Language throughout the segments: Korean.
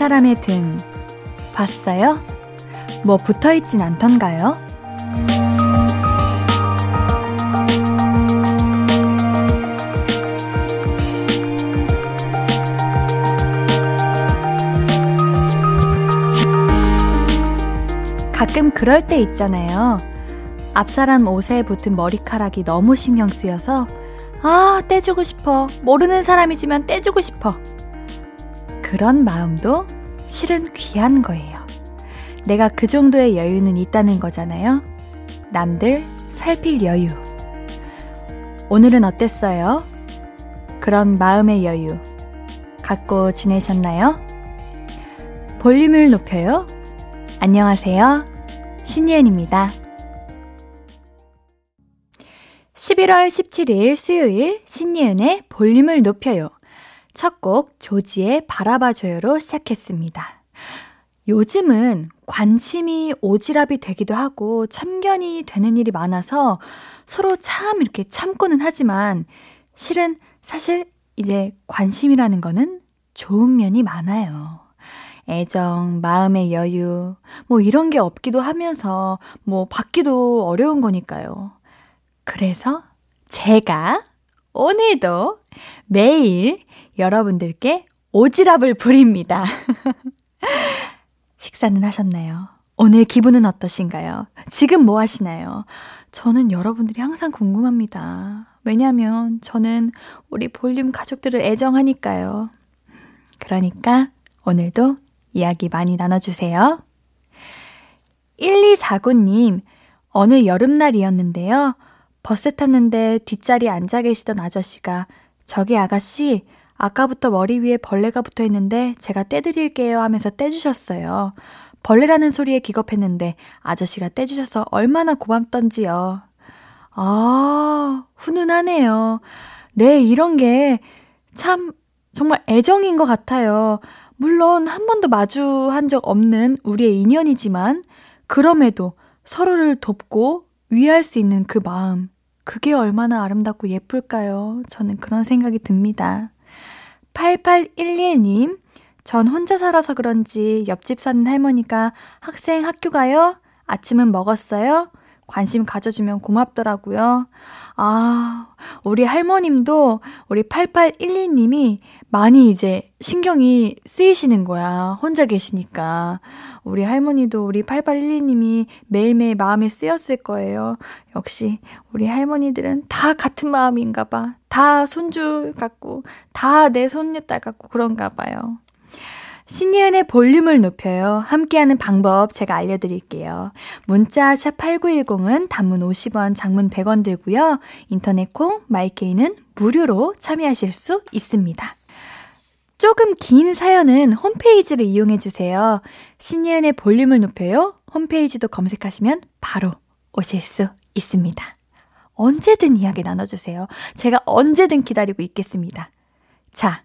사람의 등 봤어요? 뭐 붙어 있진 않던가요? 가끔 그럴 때 있잖아요. 앞사람 옷에 붙은 머리카락이 너무 신경 쓰여서 아, 떼주고 싶어. 모르는 사람이지만 떼주고 싶어. 그런 마음도 실은 귀한 거예요. 내가 그 정도의 여유는 있다는 거잖아요. 남들 살필 여유. 오늘은 어땠어요? 그런 마음의 여유 갖고 지내셨나요? 볼륨을 높여요. 안녕하세요. 신예은입니다. 11월 17일 수요일 신예은의 볼륨을 높여요. 첫 곡 조지의 바라봐줘요로 시작했습니다. 요즘은 관심이 오지랖이 되기도 하고 참견이 되는 일이 많아서 서로 참 이렇게 참고는 하지만 실은 사실 이제 관심이라는 거는 좋은 면이 많아요. 애정, 마음의 여유, 뭐 이런 게 없기도 하면서 뭐 받기도 어려운 거니까요. 그래서 제가 오늘도 매일 여러분들께 오지랖을 부립니다. 식사는 하셨나요? 오늘 기분은 어떠신가요? 지금 뭐 하시나요? 저는 여러분들이 항상 궁금합니다. 왜냐면 저는 우리 볼륨 가족들을 애정하니까요. 그러니까 오늘도 이야기 많이 나눠주세요. 1249님, 어느 여름날이었는데요. 버스 탔는데 뒷자리에 앉아 계시던 아저씨가 저기 아가씨 아까부터 머리 위에 벌레가 붙어 있는데 제가 떼드릴게요 하면서 떼주셨어요. 벌레라는 소리에 기겁했는데 아저씨가 떼주셔서 얼마나 고맙던지요. 아, 훈훈하네요. 네, 이런 게 참 정말 애정인 것 같아요. 물론 한 번도 마주한 적 없는 우리의 인연이지만 그럼에도 서로를 돕고 위할 수 있는 그 마음, 그게 얼마나 아름답고 예쁠까요? 저는 그런 생각이 듭니다. 8811님, 전 혼자 살아서 그런지 옆집 사는 할머니가 학생 학교 가요? 아침은 먹었어요? 관심 가져주면 고맙더라고요. 아, 우리 할머님도 우리 8812님이 많이 이제 신경이 쓰이시는 거야. 혼자 계시니까. 우리 할머니도 우리 8812님이 매일매일 마음에 쓰였을 거예요. 역시 우리 할머니들은 다 같은 마음인가 봐. 다 손주 같고, 다 내 손녀딸 같고 그런가 봐요. 신예은의 볼륨을 높여요. 함께하는 방법 제가 알려드릴게요. 문자 샵 8910은 단문 50원, 장문 100원 들고요. 인터넷 콩, 마이케이는 무료로 참여하실 수 있습니다. 조금 긴 사연은 홈페이지를 이용해 주세요. 신예은의 볼륨을 높여요. 홈페이지도 검색하시면 바로 오실 수 있습니다. 언제든 이야기 나눠주세요. 제가 언제든 기다리고 있겠습니다. 자,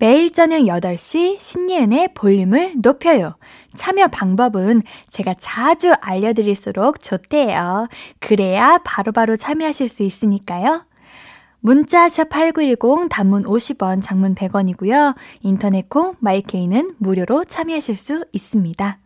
매일 저녁 8시 신예은의 볼륨을 높여요. 참여 방법은 제가 자주 알려드릴수록 좋대요. 그래야 바로바로 바로 참여하실 수 있으니까요. 문자 샵8910 단문 50원, 장문 100원이고요. 인터넷 콩 마이케이는 무료로 참여하실 수 있습니다.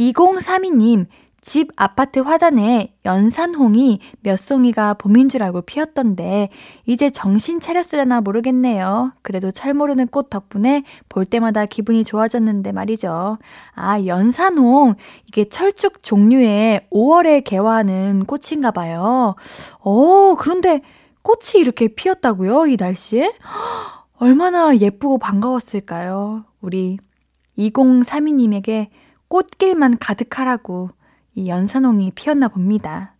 2032님 집 아파트 화단에 연산홍이 몇 송이가 봄인 줄 알고 피었던데 이제 정신 차렸으려나 모르겠네요. 그래도 잘 모르는 꽃 덕분에 볼 때마다 기분이 좋아졌는데 말이죠. 아, 연산홍 이게 철쭉 종류의 5월에 개화하는 꽃인가 봐요. 어, 그런데 꽃이 이렇게 피었다고요? 이 날씨에? 얼마나 예쁘고 반가웠을까요? 우리 2032님에게 꽃길만 가득하라고 이 연산홍이 피었나 봅니다.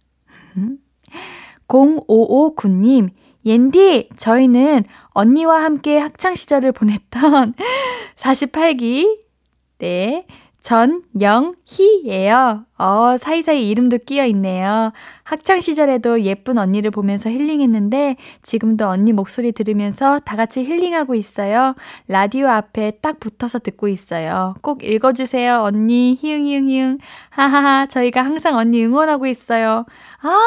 0559님, 옌디, 저희는 언니와 함께 학창시절을 보냈던 48기, 네, 전영희예요. 어, 사이사이 이름도 끼어 있네요. 학창 시절에도 예쁜 언니를 보면서 힐링했는데 지금도 언니 목소리 들으면서 다 같이 힐링하고 있어요. 라디오 앞에 딱 붙어서 듣고 있어요. 꼭 읽어 주세요, 언니. 히응 히응 히응. 하하하, 저희가 항상 언니 응원하고 있어요. 아,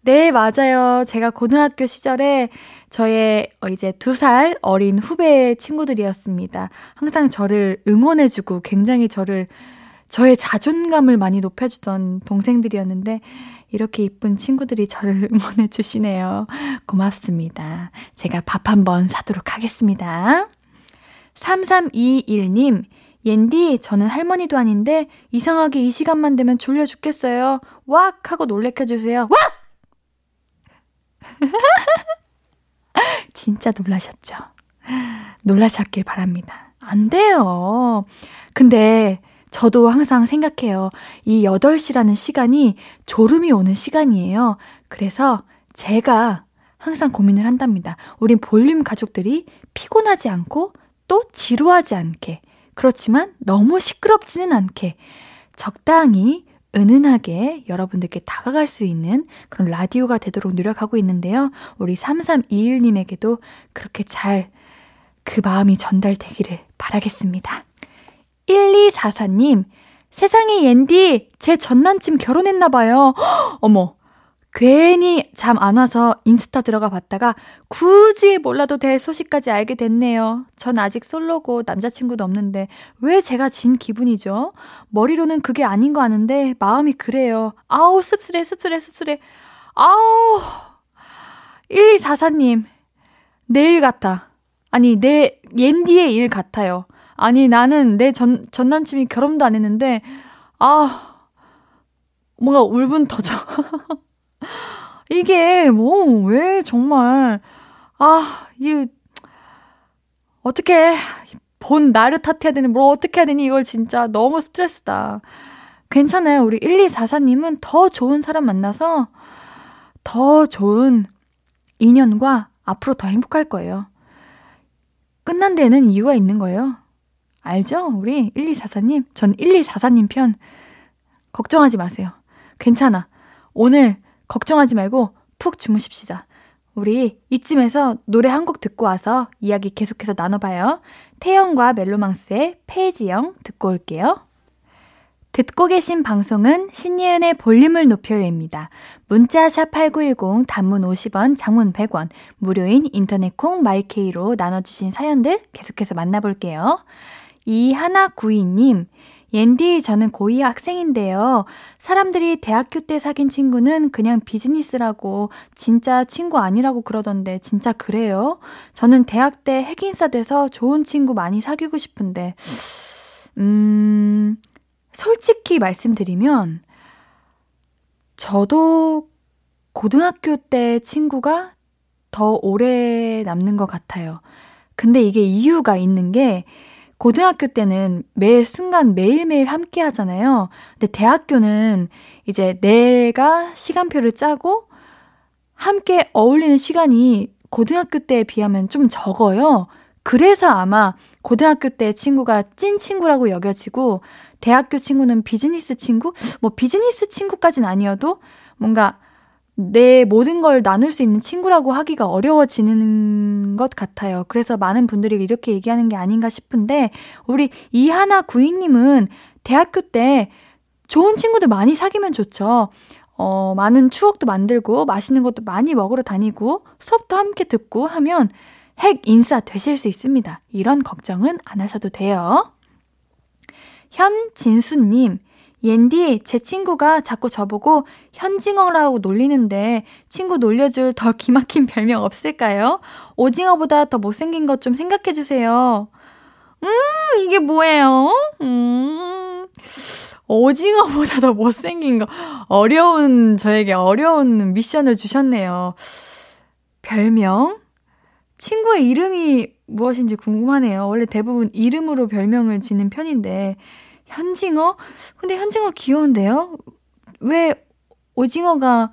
네, 맞아요. 제가 고등학교 시절에 저의 어, 이제 두 살 어린 후배 친구들이었습니다. 항상 저를 응원해주고 굉장히 저를, 저의 자존감을 많이 높여주던 동생들이었는데, 이렇게 이쁜 친구들이 저를 응원해 주시네요. 고맙습니다. 제가 밥 한번 사도록 하겠습니다. 3321님, 옌디, 저는 할머니도 아닌데, 이상하게 이 시간만 되면 졸려 죽겠어요. 왁! 하고 놀래켜주세요. 왁! 진짜 놀라셨죠? 놀라셨길 바랍니다. 안 돼요. 근데 저도 항상 생각해요. 이 8시라는 시간이 졸음이 오는 시간이에요. 그래서 제가 항상 고민을 한답니다. 우린 볼륨 가족들이 피곤하지 않고 또 지루하지 않게, 그렇지만 너무 시끄럽지는 않게 적당히 은은하게 여러분들께 다가갈 수 있는 그런 라디오가 되도록 노력하고 있는데요. 우리 3321님에게도 그렇게 잘 그 마음이 전달되기를 바라겠습니다. 1244님, 세상에 옌디, 제 전남친 결혼했나봐요. 어머, 괜히 잠 안 와서 인스타 들어가 봤다가 굳이 몰라도 될 소식까지 알게 됐네요. 전 아직 솔로고 남자친구도 없는데 왜 제가 진 기분이죠? 머리로는 그게 아닌 거 아는데 마음이 그래요. 아우 씁쓸해 씁쓸해 씁쓸해. 아우 1244님 내일 같아. 아니 내 옌디의 일 같아요. 아니 나는 내 전 전 남친이 결혼도 안 했는데 아 뭔가 울분 터져. 이게 뭐 왜 정말 아, 이 어떻게 본 나를 탓해야 되는 뭘 어떻게 해야 되니 이걸 진짜 너무 스트레스다. 괜찮아요. 우리 1244님은 더 좋은 사람 만나서 더 좋은 인연과 앞으로 더 행복할 거예요. 끝난 데는 이유가 있는 거예요. 알죠? 우리 1244님. 전 1244님 편 걱정하지 마세요. 괜찮아. 오늘 걱정하지 말고 푹 주무십시다. 우리 이쯤에서 노래 한 곡 듣고 와서 이야기 계속해서 나눠봐요. 태연과 멜로망스의 페이지영 듣고 올게요. 듣고 계신 방송은 신예은의 볼륨을 높여요입니다. 문자 샵8910 단문 50원, 장문 100원, 무료인 인터넷 콩 마이케이로 나눠주신 사연들 계속해서 만나볼게요. 이하나구이님, 옌디, 저는 고2 학생인데요. 사람들이 대학교 때 사귄 친구는 그냥 비즈니스라고 진짜 친구 아니라고 그러던데 진짜 그래요? 저는 대학 때 핵인싸 돼서 좋은 친구 많이 사귀고 싶은데, 음, 솔직히 말씀드리면, 저도 고등학교 때 친구가 더 오래 남는 것 같아요. 근데 이게 이유가 있는 게, 고등학교 때는 매 순간 매일매일 함께 하잖아요. 근데 대학교는 이제 내가 시간표를 짜고 함께 어울리는 시간이 고등학교 때에 비하면 좀 적어요. 그래서 아마 고등학교 때 친구가 찐 친구라고 여겨지고 대학교 친구는 비즈니스 친구? 뭐 비즈니스 친구까진 아니어도 뭔가 내 모든 걸 나눌 수 있는 친구라고 하기가 어려워지는 것 같아요. 그래서 많은 분들이 이렇게 얘기하는 게 아닌가 싶은데, 우리 이하나 구이님은 대학교 때 좋은 친구들 많이 사귀면 좋죠. 어, 많은 추억도 만들고, 맛있는 것도 많이 먹으러 다니고, 수업도 함께 듣고 하면 핵 인싸 되실 수 있습니다. 이런 걱정은 안 하셔도 돼요. 현진수님, 옌디, 제 친구가 자꾸 저보고 현징어라고 놀리는데 친구 놀려줄 더 기막힌 별명 없을까요? 오징어보다 더 못생긴 것 좀 생각해주세요. 음, 이게 뭐예요? 음, 오징어보다 더 못생긴 거. 어려운, 저에게 어려운 미션을 주셨네요. 별명? 친구의 이름이 무엇인지 궁금하네요. 원래 대부분 이름으로 별명을 지는 편인데, 현징어? 근데 현징어 귀여운데요? 왜 오징어가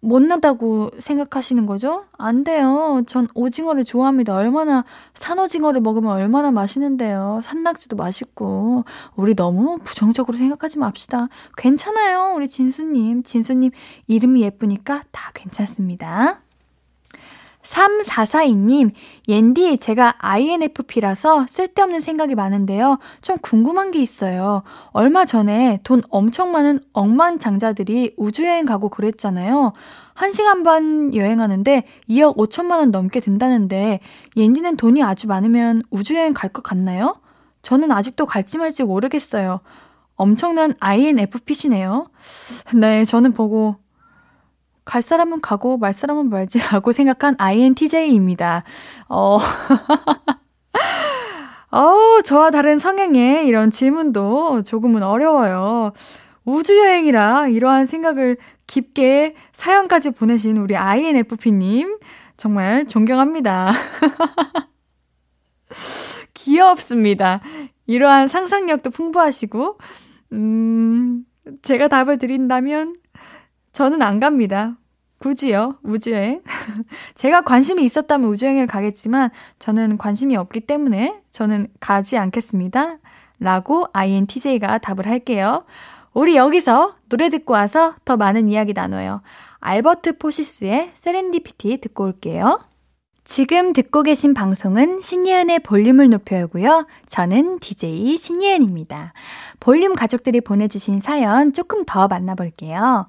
못나다고 생각하시는 거죠? 안 돼요. 전 오징어를 좋아합니다. 얼마나, 산오징어를 먹으면 얼마나 맛있는데요. 산낙지도 맛있고. 우리 너무 부정적으로 생각하지 맙시다. 괜찮아요. 우리 진수님. 진수님 이름이 예쁘니까 다 괜찮습니다. 3442님, 옌디, 제가 INFP라서 쓸데없는 생각이 많은데요. 좀 궁금한 게 있어요. 얼마 전에 돈 엄청 많은 억만장자들이 우주여행 가고 그랬잖아요. 1시간 반 여행하는데 2억 5천만 원 넘게 든다는데, 옌디는 돈이 아주 많으면 우주여행 갈 것 같나요? 저는 아직도 갈지 말지 모르겠어요. 엄청난 INFP시네요. 네, 저는 보고 갈 사람은 가고 말 사람은 말지라고 생각한 INTJ입니다. 어. 어, 저와 다른 성향의 이런 질문도 조금은 어려워요. 우주여행이라 이러한 생각을 깊게 사연까지 보내신 우리 INFP님, 정말 존경합니다. 귀엽습니다. 이러한 상상력도 풍부하시고, 음, 제가 답을 드린다면, 저는 안 갑니다. 굳이요, 우주여행. 제가 관심이 있었다면 우주여행을 가겠지만, 저는 관심이 없기 때문에 저는 가지 않겠습니다. 라고 INTJ가 답을 할게요. 우리 여기서 노래 듣고 와서 더 많은 이야기 나눠요. 알버트 포시스의 세렌디피티 듣고 올게요. 지금 듣고 계신 방송은 신예은의 볼륨을 높여요고요. 저는 DJ 신예은입니다. 볼륨 가족들이 보내주신 사연 조금 더 만나볼게요.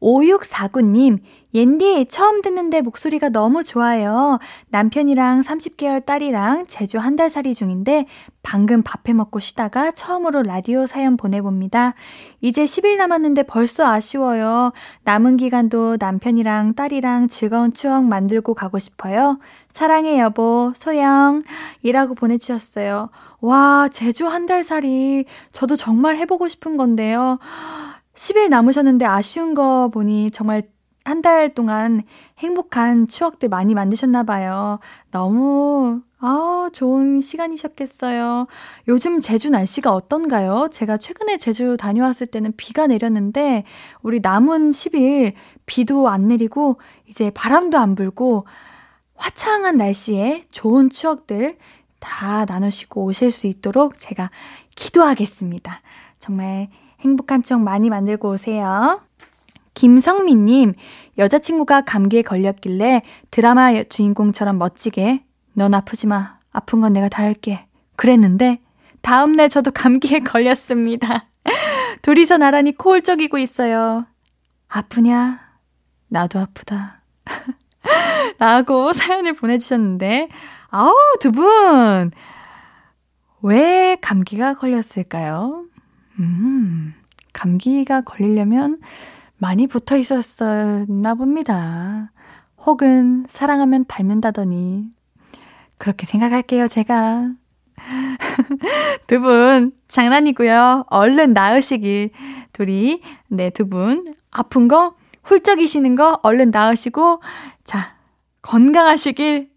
5649님, 옌디, 처음 듣는데 목소리가 너무 좋아요. 남편이랑 30개월 딸이랑 제주 한 달 살이 중인데, 방금 밥해 먹고 쉬다가 처음으로 라디오 사연 보내봅니다. 이제 10일 남았는데 벌써 아쉬워요. 남은 기간도 남편이랑 딸이랑 즐거운 추억 만들고 가고 싶어요. 사랑해, 여보, 소영. 이라고 보내주셨어요. 와, 제주 한 달 살이 저도 정말 해보고 싶은 건데요. 10일 남으셨는데 아쉬운 거 보니 정말 한 달 동안 행복한 추억들 많이 만드셨나 봐요. 너무, 아, 좋은 시간이셨겠어요. 요즘 제주 날씨가 어떤가요? 제가 최근에 제주 다녀왔을 때는 비가 내렸는데, 우리 남은 10일 비도 안 내리고, 이제 바람도 안 불고, 화창한 날씨에 좋은 추억들 다 나누시고 오실 수 있도록 제가 기도하겠습니다. 정말 행복한 추억 많이 만들고 오세요. 김성민님, 여자친구가 감기에 걸렸길래 드라마 주인공처럼 멋지게, 넌 아프지 마. 아픈 건 내가 다 할게. 그랬는데, 다음날 저도 감기에 걸렸습니다. 둘이서 나란히 코를 쩍이고 있어요. 아프냐? 나도 아프다. 라고 사연을 보내주셨는데, 아우, 두 분! 왜 감기가 걸렸을까요? 음, 감기가 걸리려면 많이 붙어 있었었나 봅니다. 혹은 사랑하면 닮는다더니. 그렇게 생각할게요, 제가. 두 분, 장난이고요. 얼른 나으시길. 둘이, 네, 두 분, 아픈 거, 훌쩍이시는 거 얼른 나으시고, 자, 건강하시길,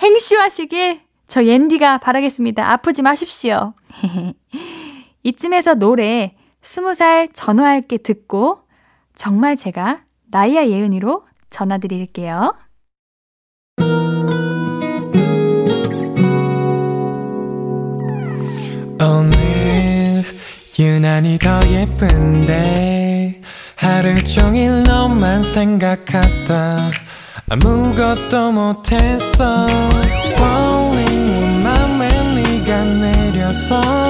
행슈하시길, 저 옌디가 바라겠습니다. 아프지 마십시오. 이쯤에서 노래 스무 살 전화할게 듣고 정말 제가 나이야 예은이로 전화드릴게요. 오늘 유난히 더 예쁜데 하루 종일 너만 생각하다 아무것도 못했어 Falling 맘에 네가 내려서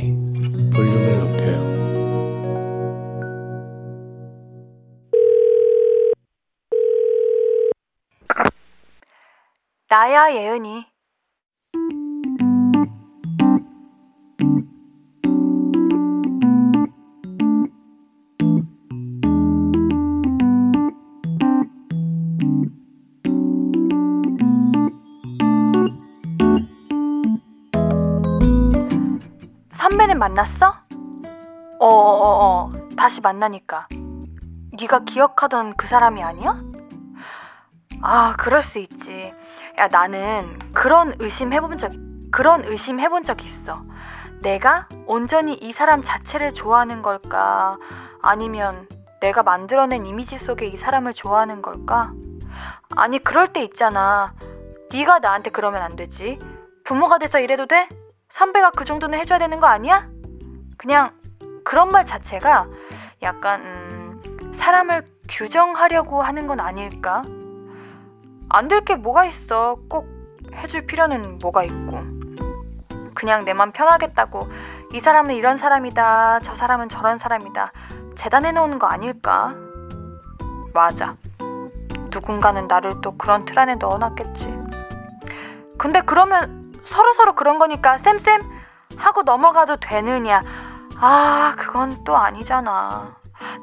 나야 예은이. 선배는 만났어? 어어어 어, 어. 다시 만나니까 네가 기억하던 그 사람이 아니야? 아 그럴 수 있지 야 나는 그런 의심 해본 적 그런 의심 해본 적 있어 내가 온전히 이 사람 자체를 좋아하는 걸까 아니면 내가 만들어낸 이미지 속에 이 사람을 좋아하는 걸까 아니 그럴 때 있잖아 네가 나한테 그러면 안 되지 부모가 돼서 이래도 돼? 선배가 그 정도는 해줘야 되는 거 아니야? 그냥 그런 말 자체가 약간 음, 사람을 규정하려고 하는 건 아닐까? 안 될 게 뭐가 있어. 꼭 해줄 필요는 뭐가 있고. 그냥 내 맘 편하겠다고 이 사람은 이런 사람이다. 저 사람은 저런 사람이다. 재단해 놓는 거 아닐까? 맞아. 누군가는 나를 또 그런 틀 안에 넣어놨겠지. 근데 그러면 서로 서로 그런 거니까 쌤쌤 하고 넘어가도 되느냐? 아, 그건 또 아니잖아.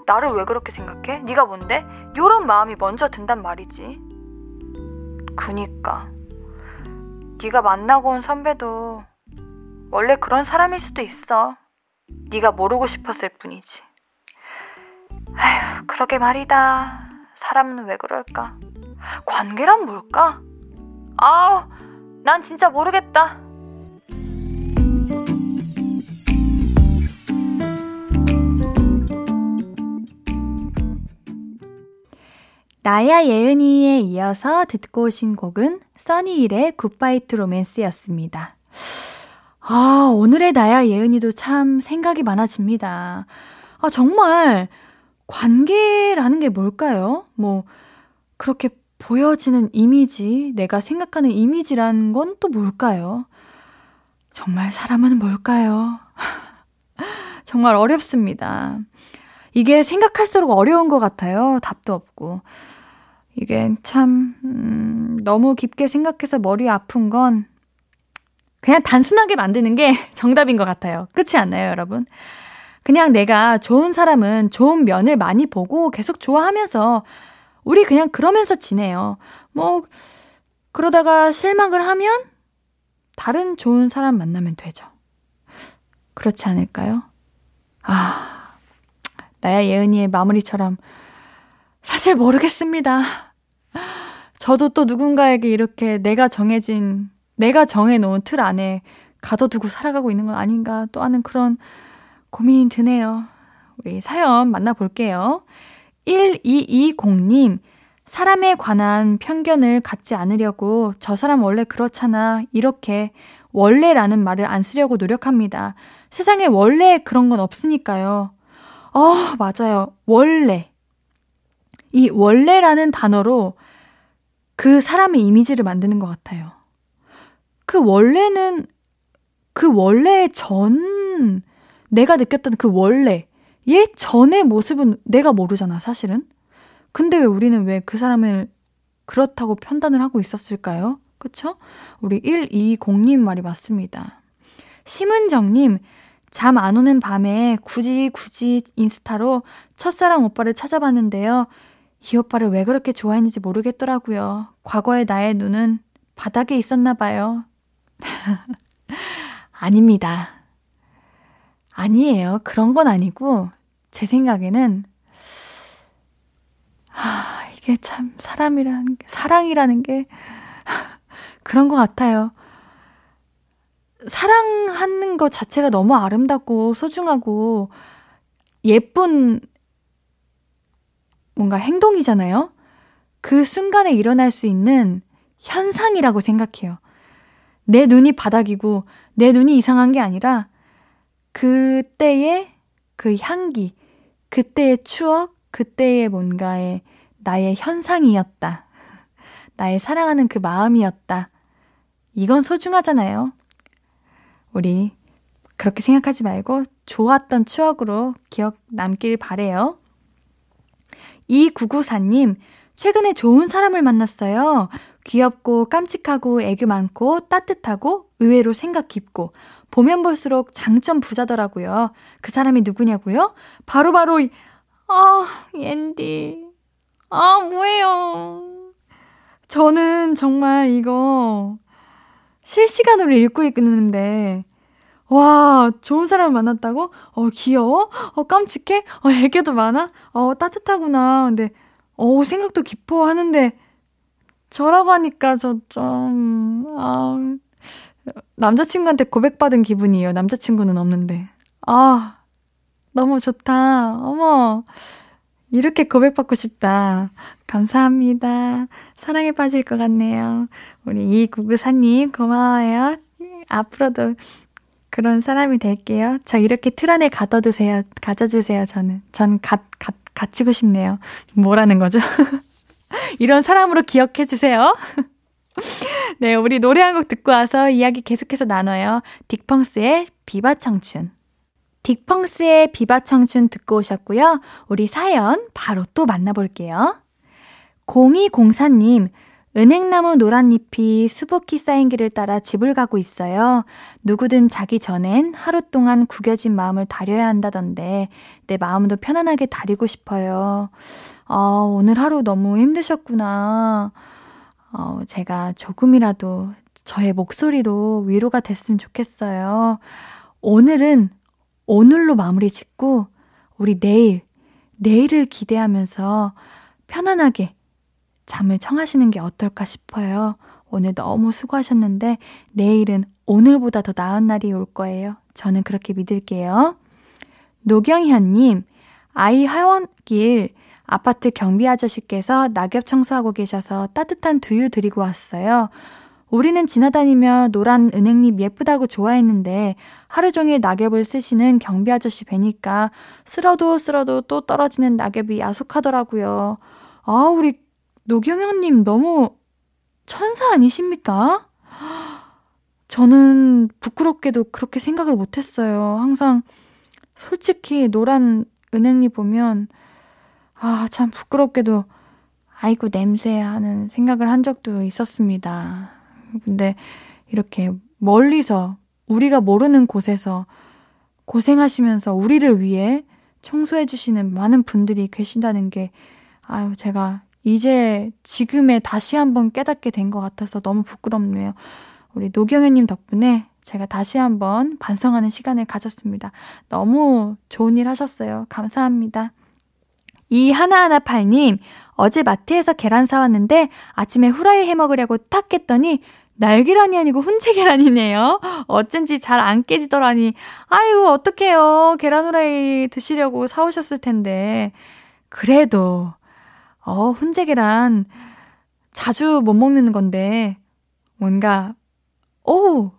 나를 왜 그렇게 생각해? 네가 뭔데? 요런 마음이 먼저 든단 말이지. 그니까. 네가 만나고 온 선배도 원래 그런 사람일 수도 있어. 네가 모르고 싶었을 뿐이지. 아휴, 그러게 말이다. 사람은 왜 그럴까? 관계란 뭘까? 아우, 난 진짜 모르겠다. 나야 예은이에 이어서 듣고 오신 곡은 써니힐의 Goodbye to Romance였습니다. 아, 오늘의 나야 예은이도 참 생각이 많아집니다. 아, 정말 관계라는 게 뭘까요? 뭐, 그렇게 보여지는 이미지, 내가 생각하는 이미지란 건 또 뭘까요? 정말 사람은 뭘까요? 정말 어렵습니다. 이게 생각할수록 어려운 것 같아요. 답도 없고. 이게 참, 음, 너무 깊게 생각해서 머리 아픈 건 그냥 단순하게 만드는 게 정답인 것 같아요. 그렇지 않나요, 여러분? 그냥 내가 좋은 사람은 좋은 면을 많이 보고 계속 좋아하면서 우리 그냥 그러면서 지내요. 뭐, 그러다가 실망을 하면 다른 좋은 사람 만나면 되죠. 그렇지 않을까요? 아, 나야 예은이의 마무리처럼 사실 모르겠습니다. 저도 또 누군가에게 이렇게 내가 정해진, 내가 정해놓은 틀 안에 가둬두고 살아가고 있는 건 아닌가 또 하는 그런 고민이 드네요. 우리 사연 만나볼게요. 1220님, 사람에 관한 편견을 갖지 않으려고 저 사람 원래 그렇잖아. 이렇게 원래라는 말을 안 쓰려고 노력합니다. 세상에 원래 그런 건 없으니까요. 어, 맞아요. 원래. 이 원래라는 단어로 그 사람의 이미지를 만드는 것 같아요. 그 원래는 그 원래 전 내가 느꼈던 그 원래 얘 전의 모습은 내가 모르잖아, 사실은. 근데 왜 우리는 왜 그 사람을 그렇다고 판단을 하고 있었을까요? 그쵸? 우리 120님 말이 맞습니다. 심은정님, 잠 안 오는 밤에 굳이 굳이 인스타로 첫사랑 오빠를 찾아봤는데요. 이 오빠를 왜 그렇게 좋아했는지 모르겠더라고요. 과거의 나의 눈은 바닥에 있었나 봐요. 아닙니다. 아니에요. 그런 건 아니고, 제 생각에는, 하, 이게 참 사람이라는 게, 사랑이라는 게, 그런 것 같아요. 사랑하는 것 자체가 너무 아름답고 소중하고 예쁜 뭔가 행동이잖아요? 그 순간에 일어날 수 있는 현상이라고 생각해요. 내 눈이 바닥이고 내 눈이 이상한 게 아니라 그때의 그 향기, 그때의 추억, 그때의 뭔가의 나의 현상이었다. 나의 사랑하는 그 마음이었다. 이건 소중하잖아요. 우리 그렇게 생각하지 말고 좋았던 추억으로 기억 남길 바래요. 2994님, 최근에 좋은 사람을 만났어요. 귀엽고 깜찍하고 애교 많고 따뜻하고 의외로 생각 깊고 보면 볼수록 장점 부자더라고요. 그 사람이 누구냐고요? 바로바로 바로 아, 옌디. 아, 뭐예요? 저는 정말 이거 실시간으로 읽고 있는데 와, 좋은 사람 만났다고? 어, 귀여워? 어, 깜찍해? 어, 애교도 많아? 어, 따뜻하구나. 근데, 어, 생각도 깊어 하는데, 저라고 하니까 저 좀, 아, 남자친구한테 고백받은 기분이에요. 남자친구는 없는데. 아, 너무 좋다. 어머, 이렇게 고백받고 싶다. 감사합니다. 사랑에 빠질 것 같네요. 우리 이구구사님, 고마워요. 앞으로도 그런 사람이 될게요. 저 이렇게 틀 안에 가둬두세요. 가져주세요, 저는. 전 가, 가, 갇히고 싶네요. 뭐라는 거죠? 이런 사람으로 기억해주세요. 네, 우리 노래 한 곡 듣고 와서 이야기 계속해서 나눠요. 딕펑스의 비바 청춘. 딕펑스의 비바 청춘 듣고 오셨고요. 우리 사연 바로 또 만나볼게요. 0204님, 은행나무 노란잎이 수북히 쌓인 길을 따라 집을 가고 있어요. 누구든 자기 전엔 하루 동안 구겨진 마음을 다려야 한다던데 내 마음도 편안하게 다리고 싶어요. 어, 오늘 하루 너무 힘드셨구나. 어, 제가 조금이라도 저의 목소리로 위로가 됐으면 좋겠어요. 오늘은 오늘로 마무리 짓고 우리 내일, 내일을 기대하면서 편안하게 잠을 청하시는 게 어떨까 싶어요. 오늘 너무 수고하셨는데 내일은 오늘보다 더 나은 날이 올 거예요. 저는 그렇게 믿을게요. 노경현님, 아이 하원길 아파트 경비 아저씨께서 낙엽 청소하고 계셔서 따뜻한 두유 드리고 왔어요. 우리는 지나다니며 노란 은행잎 예쁘다고 좋아했는데 하루 종일 낙엽을 쓰시는 경비 아저씨 뵈니까 쓸어도 쓸어도 또 떨어지는 낙엽이 야속하더라고요. 아, 우리 노경현님 너무 천사 아니십니까? 저는 부끄럽게도 그렇게 생각을 못했어요. 항상 솔직히 노란 은행잎 보면 아, 참 부끄럽게도 아이고 냄새 하는 생각을 한 적도 있었습니다. 근데 이렇게 멀리서 우리가 모르는 곳에서 고생하시면서 우리를 위해 청소해 주시는 많은 분들이 계신다는 게 아유 제가 이제 지금에 다시 한번 깨닫게 된 것 같아서 너무 부끄럽네요. 우리 노경현님 덕분에 제가 다시 한번 반성하는 시간을 가졌습니다. 너무 좋은 일 하셨어요. 감사합니다. 이 하나하나 팔님, 어제 마트에서 계란 사왔는데 아침에 후라이 해 먹으려고 탁 했더니 날계란이 아니고 훈제 계란이네요. 어쩐지 잘 안 깨지더라니. 아이고, 어떡해요. 계란 후라이 드시려고 사오셨을 텐데. 그래도 어, 훈제 계란 자주 못 먹는 건데 뭔가 오,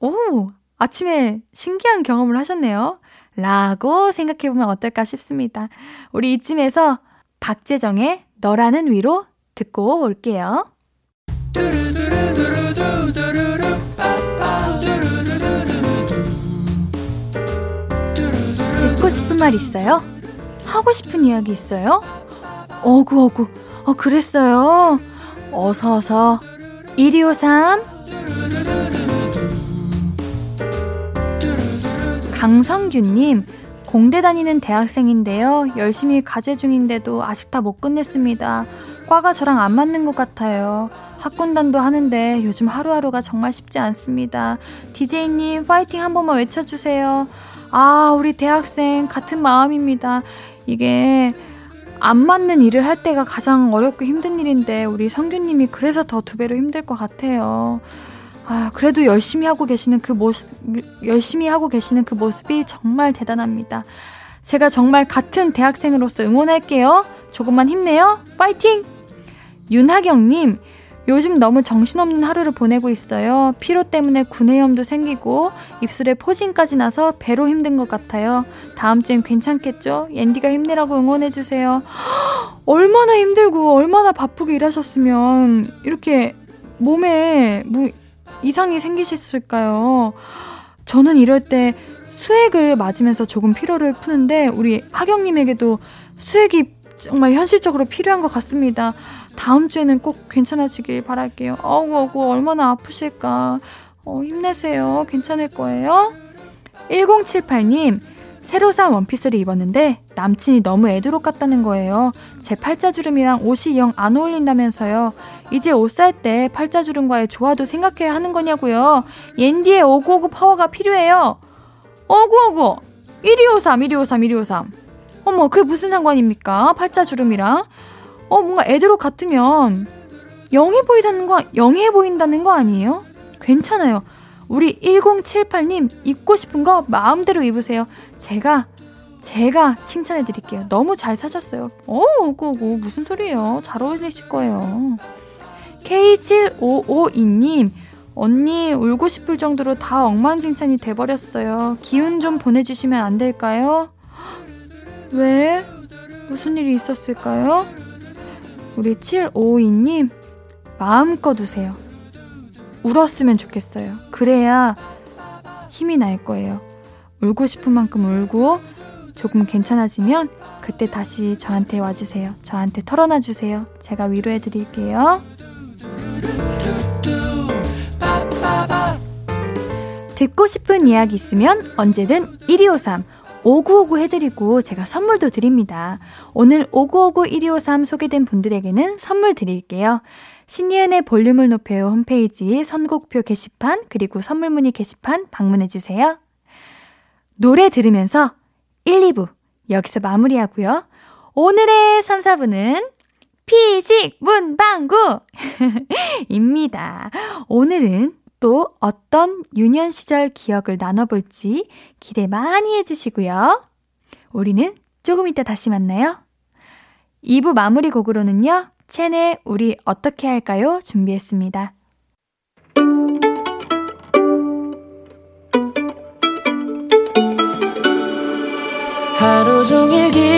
오, 아침에 신기한 경험을 하셨네요. 라고 생각해 보면 어떨까 싶습니다. 우리 이쯤에서 박재정의 너라는 위로 듣고 올게요. 듣고 싶은 말 있어요? 하고 싶은 이야기 있어요? 어구, 어구. 어, 그랬어요. 어서 어서. 1253. 강성규님, 공대 다니는 대학생인데요. 열심히 과제 중인데도 아직 다 못 끝냈습니다. 과가 저랑 안 맞는 것 같아요. 학군단도 하는데 요즘 하루하루가 정말 쉽지 않습니다. DJ님, 파이팅 한 번만 외쳐주세요. 아, 우리 대학생 같은 마음입니다. 이게 안 맞는 일을 할 때가 가장 어렵고 힘든 일인데 우리 성규님이 그래서 더 두 배로 힘들 것 같아요. 아, 그래도 열심히 하고 계시는 그 모습, 열심히 하고 계시는 그 모습이 정말 대단합니다. 제가 정말 같은 대학생으로서 응원할게요. 조금만 힘내요. 파이팅! 윤하경님, 요즘 너무 정신없는 하루를 보내고 있어요. 피로 때문에 구내염도 생기고 입술에 포진까지 나서 배로 힘든 것 같아요. 다음 주엔 괜찮겠죠? 옌디가 힘내라고 응원해 주세요. 얼마나 힘들고 얼마나 바쁘게 일하셨으면 이렇게 몸에 뭐 이상이 생기셨을까요? 저는 이럴 때 수액을 맞으면서 조금 피로를 푸는데 우리 하경님에게도 수액이 정말 현실적으로 필요한 것 같습니다. 다음 주에는 꼭 괜찮아지길 바랄게요. 어구, 어구, 얼마나 아프실까. 어, 힘내세요. 괜찮을 거예요. 1078님, 새로 산 원피스를 입었는데 남친이 너무 애드롭 같다는 거예요. 제 팔자주름이랑 옷이 영 안 어울린다면서요. 이제 옷 살 때 팔자주름과의 조화도 생각해야 하는 거냐고요. 옌디의 오구오구 파워가 필요해요. 오구오구 1253 1253 1253 어머 그게 무슨 상관입니까? 팔자주름이랑 어 뭔가 애드롭 같으면 영해 보인다는 거 영해 보인다는 거 아니에요? 괜찮아요. 우리 1078님 입고 싶은 거 마음대로 입으세요. 제가 제가 칭찬해 드릴게요. 너무 잘 사셨어요. 어, 오구오구 무슨 소리예요? 잘 어울리실 거예요. K7552님 언니 울고 싶을 정도로 다 엉망진창이 돼버렸어요. 기운 좀 보내주시면 안 될까요? 왜? 무슨 일이 있었을까요? 우리 7552님 마음껏 우세요. 울었으면 좋겠어요. 그래야 힘이 날 거예요. 울고 싶은 만큼 울고 조금 괜찮아지면 그때 다시 저한테 와주세요. 저한테 털어놔 주세요. 제가 위로해 드릴게요. 듣고 싶은 이야기 있으면 언제든 1253 5959 해드리고 제가 선물도 드립니다. 오늘 5959 1253 소개된 분들에게는 선물 드릴게요. 신예은의 볼륨을 높여요 홈페이지 선곡표 게시판 그리고 선물 문의 게시판 방문해주세요. 노래 들으면서 1, 2부 여기서 마무리하고요. 오늘의 3, 4부는 피식 문방구! 입니다. 오늘은 또 어떤 유년 시절 기억을 나눠볼지 기대 많이 해주시고요. 우리는 조금 이따 다시 만나요. 2부 마무리 곡으로는요. 첸의 우리 어떻게 할까요? 준비했습니다. 하루 종일 기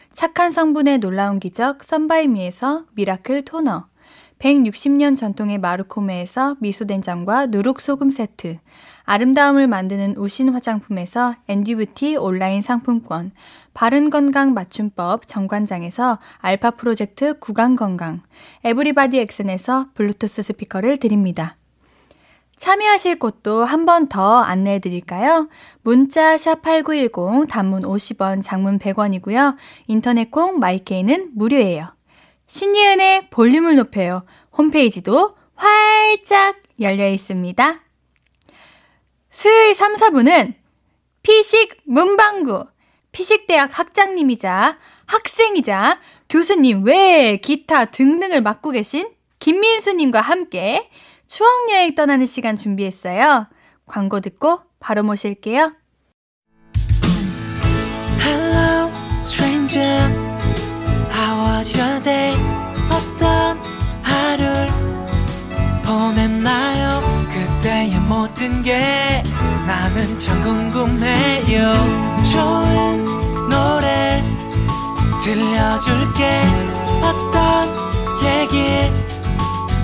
착한 성분의 놀라운 기적 썬바이미에서 미라클 토너, 160년 전통의 마르코메에서 미소된장과 누룩소금 세트, 아름다움을 만드는 우신 화장품에서 앤듀뷰티 온라인 상품권, 바른건강 맞춤법 정관장에서 알파 프로젝트 구강건강, 에브리바디 엑센에서 블루투스 스피커를 드립니다. 참여하실 곳도 한 번 더 안내해 드릴까요? 문자 샵8910 단문 50원, 장문 100원이고요. 인터넷 콩 마이케이는 무료예요. 신예은의 볼륨을 높여요. 홈페이지도 활짝 열려 있습니다. 수요일 3, 4분은 피식 문방구 피식대학 학장님이자 학생이자 교수님 외 기타 등등을 맡고 계신 김민수님과 함께 추억여행 떠나는 시간 준비했어요. 광고 듣고 바로 모실게요. Hello, stranger. How was your day? 어떤 하루를 보냈나요? 그때의 모든 게 나는 참 궁금해요. 좋은 노래 들려줄게. 어떤 얘기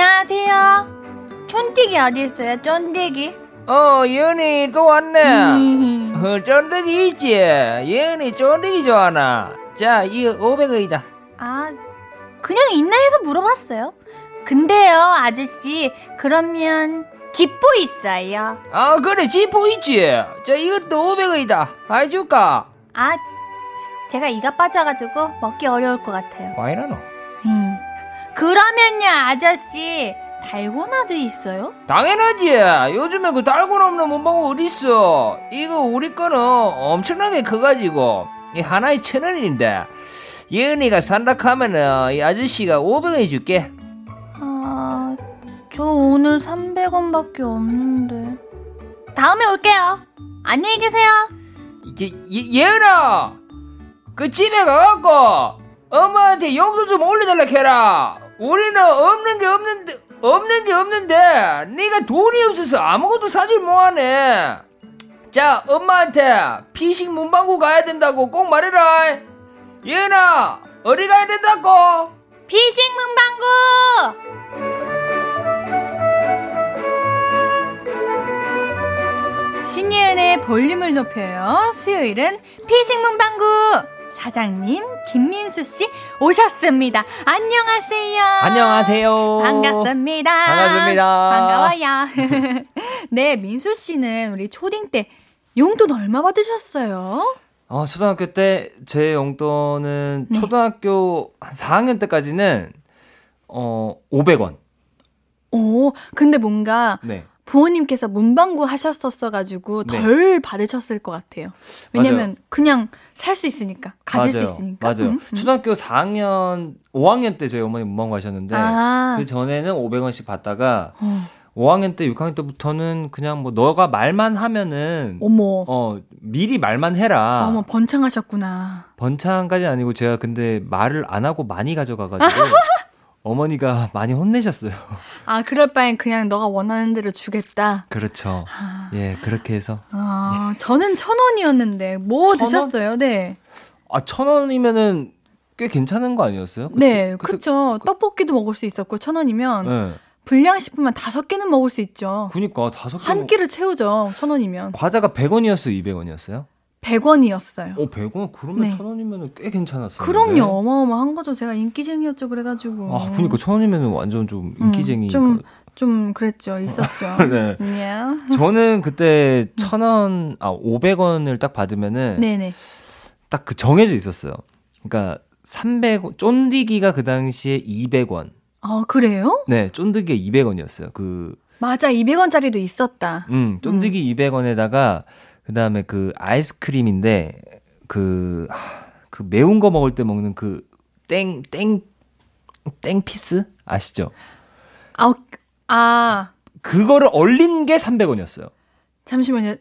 안녕하세요. 촌디기 어디 있어요? 쫀디기 어 예은이 또 왔네. 어, 쫀디기 있지? 예은이 쫀디기 좋아하나? 자이 500원이다. 아 그냥 있나 해서 물어봤어요. 근데요 아저씨 그러면 지뽀 있어요? 아 그래 지뽀 있지. 자 이것도 500원이다. 해줄까? 아 제가 이가 빠져가지고 먹기 어려울 것 같아요. 와 이러노? 음. 그러면요, 아저씨. 달고나도 있어요? 당연하지. 요즘에 그 달고나 없는 문방구 어딨어. 이거 우리 거는 엄청나게 커가지고 이 하나에 천 원인데 예은이가 산다 하면은 이 아저씨가 500원 해줄게. 아, 저 오늘 300원밖에 없는데. 다음에 올게요. 안녕히 계세요. 예, 예, 예은아, 그 집에 가갖고 엄마한테 용돈 좀 올려달라 해라. 우리는 없는 게 없는데 없는 게 없는데 네가 돈이 없어서 아무것도 사질 뭐하네. 자, 엄마한테 피식 문방구 가야 된다고 꼭 말해라. 예은아, 어디 가야 된다고? 피식 문방구! 신예은의 볼륨을 높여요. 수요일은 피식 문방구! 사장님 김민수 씨 오셨습니다. 안녕하세요. 안녕하세요. 반갑습니다. 반갑습니다. 반가워요. 네, 민수 씨는 우리 초딩 때 용돈 얼마 받으셨어요? 어, 초등학교 때 제 용돈은 네. 초등학교 한 4학년 때까지는 어 500원. 오, 근데 뭔가 네. 부모님께서 문방구 하셨었어가지고 네. 덜 받으셨을 것 같아요. 왜냐면 그냥 살 수 있으니까 가질 맞아요. 수 있으니까. 맞아요. 음, 음. 초등학교 4학년, 5학년 때 저희 어머니 문방구 하셨는데 아. 그 전에는 500원씩 받다가 어, 5학년 때, 6학년 때부터는 그냥 뭐 너가 말만 하면은 어머, 어 미리 말만 해라. 어머 번창하셨구나. 번창까지 아니고 제가 근데 말을 안 하고 많이 가져가가지고 어머니가 많이 혼내셨어요. 아 그럴 바엔 그냥 너가 원하는 대로 주겠다. 그렇죠. 아, 예, 그렇게 해서 아 저는 천 원이었는데 뭐천 원? 드셨어요? 네, 아, 천 원이면은 꽤 괜찮은 거 아니었어요? 그때- 네, 그때- 그쵸. 떡볶이도 먹을 수 있었고 천 원이면 네. 불량식품만 다섯 개는 먹을 수 있죠. 그니까 다섯 개. 한 끼를 채우죠. 천 원이면 과자가 100원이었어요, 200원이었어요? 백 원이었어요. 어, 100원? 그러면 네. 천 원이면은 꽤 괜찮았어요. 그럼요, 어마어마한 거죠. 제가 인기쟁이였죠, 그래가지고. 아, 그니까 천 원이면은 완전 좀 음, 인기쟁이니까. 좀, 좀 그랬죠, 있었죠. 네. 네. 저는 그때 천 원, 아, 500원을 딱 받으면은 네네. 딱 그 정해져 있었어요. 그러니까 300원, 쫀디기가 그 당시에 200원. 아, 그래요? 네, 쫀디기가 200원이었어요. 그, 맞아, 200원짜리도 있었다. 음, 쫀디기 200원에다가 그 다음에 그 아이스크림인데 그, 하, 그 매운 거 먹을 때 먹는 그 땡, 땡, 땡 피스? 아시죠? 아, 아, 그거를 얼린 게 300원이었어요. 잠시만요.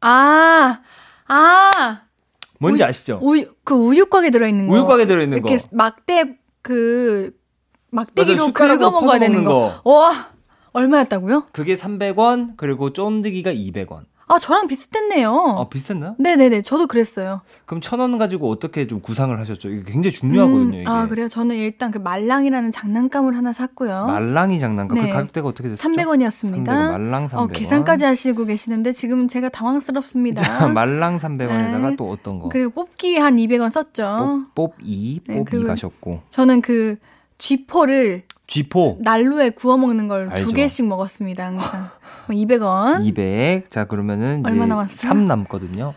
아, 아, 뭔지 우유- 아시죠? 우유, 그 우유곽에 들어있는 거. 우유곽에 들어있는 거. 이렇게 막대, 그. 막대기로 긁어 먹어야 되는 먹는 거. 와, 얼마였다고요? 그게 300원, 그리고 쫀디기가 200원. 아, 저랑 비슷했네요. 아, 비슷했나요? 네네네, 저도 그랬어요. 그럼 천 원 가지고 어떻게 좀 구상을 하셨죠? 이게 굉장히 중요하거든요, 이게. 아, 그래요? 저는 일단 그 말랑이라는 장난감을 하나 샀고요. 말랑이 장난감. 네. 그 가격대가 어떻게 됐었죠? 300원이었습니다. 300원, 말랑 300원. 어, 계산까지 하시고 계시는데 지금 제가 당황스럽습니다. 자, 말랑 300원에다가 네. 또 어떤 거? 그리고 뽑기 한 200원 썼죠. 뽑, 뽑이, 네, 뽑이 그리고- 가셨고. 저는 그 쥐포를 쥐포. 난로에 구워 먹는 걸 두. 개씩 먹었습니다. 항상. 200원. 200. 자, 그러면은 이제 얼마 남았어요? 3 남거든요.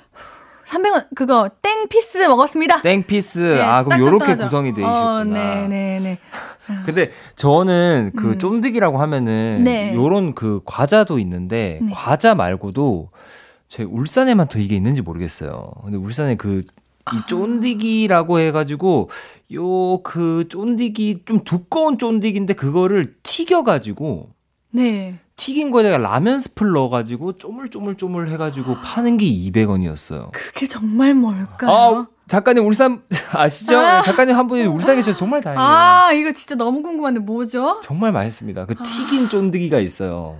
300원 그거 땡 피스 먹었습니다. 땡 피스. 네, 아, 그럼 딱 요렇게. 구성이 돼 어. 네, 네, 네. 근데 저는 그 음. 쫀득이라고 하면은 네. 요런 그 과자도 있는데 네. 과자 말고도 제 울산에만 더 이게 있는지 모르겠어요. 근데 울산에 그 이 아. 쫀디기라고 해가지고 요 그 쫀디기 좀 두꺼운 쫀디기인데 그거를 튀겨가지고 네. 튀긴 거에다가 라면 스프를 넣어가지고 쪼물쪼물쪼물 해가지고 파는 게 200원이었어요. 그게 정말 뭘까요? 아 작가님 울산 아시죠? 아. 작가님 한 분이 울산에 계셔서 정말 다행이에요. 아, 이거 진짜 너무 궁금한데 뭐죠? 정말 맛있습니다. 그 튀긴 쫀득이가 있어요.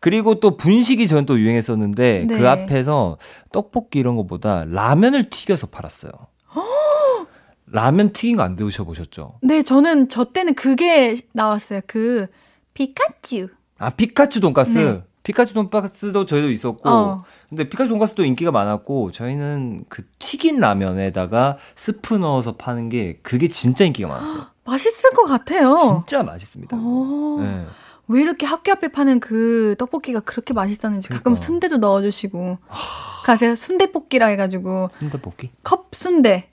그리고 또 분식이 전 또 유행했었는데 네. 그 앞에서 떡볶이 이런 거보다 라면을 튀겨서 팔았어요. 라면 튀긴 거 안 드셔 보셨죠? 네, 저는 저 때는 그게 나왔어요. 그 피카츄. 아 피카츄 돈가스. 네. 피카츄 돈가스도 저희도 있었고, 어. 근데 피카츄 돈가스도 인기가 많았고 저희는 그 튀긴 라면에다가 스프 넣어서 파는 게 그게 진짜 인기가 많았어요. 맛있을 것 같아요. 진짜 맛있습니다. 어. 네. 왜 이렇게 학교 앞에 파는 그 떡볶이가 그렇게 맛있었는지 가끔 그러니까. 순대도 넣어주시고 가세요 순대볶이라 해가지고 순대볶이. 컵 순대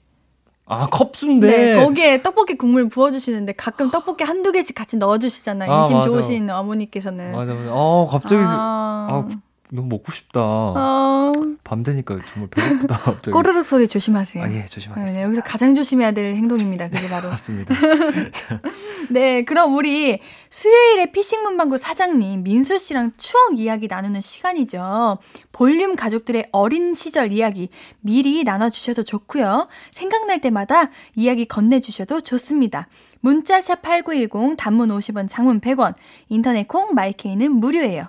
아, 컵순대. 네, 거기에 떡볶이 국물 부어주시는데 가끔 떡볶이 한두 개씩 같이 넣어주시잖아요. 아, 인심 맞아. 좋으신 어머니께서는. 맞아, 맞아. 어, 갑자기 아, 아, 너무 먹고 싶다. 어, 밤 되니까 정말 배고프다. 갑자기. 꼬르륵 소리 조심하세요. 아, 예, 네, 조심하겠습니다. 네, 여기서 가장 조심해야 될 행동입니다. 그게 바로. 맞습니다. 네, 그럼 우리 수요일에 피싱 문방구 사장님 민수 씨랑 추억 이야기 나누는 시간이죠. 볼륨 가족들의 어린 시절 이야기 미리 나눠주셔도 좋고요. 생각날 때마다 이야기 건네주셔도 좋습니다. 문자샵 8910 단문 50원 장문 100원 인터넷 콩 마이케이는 무료예요.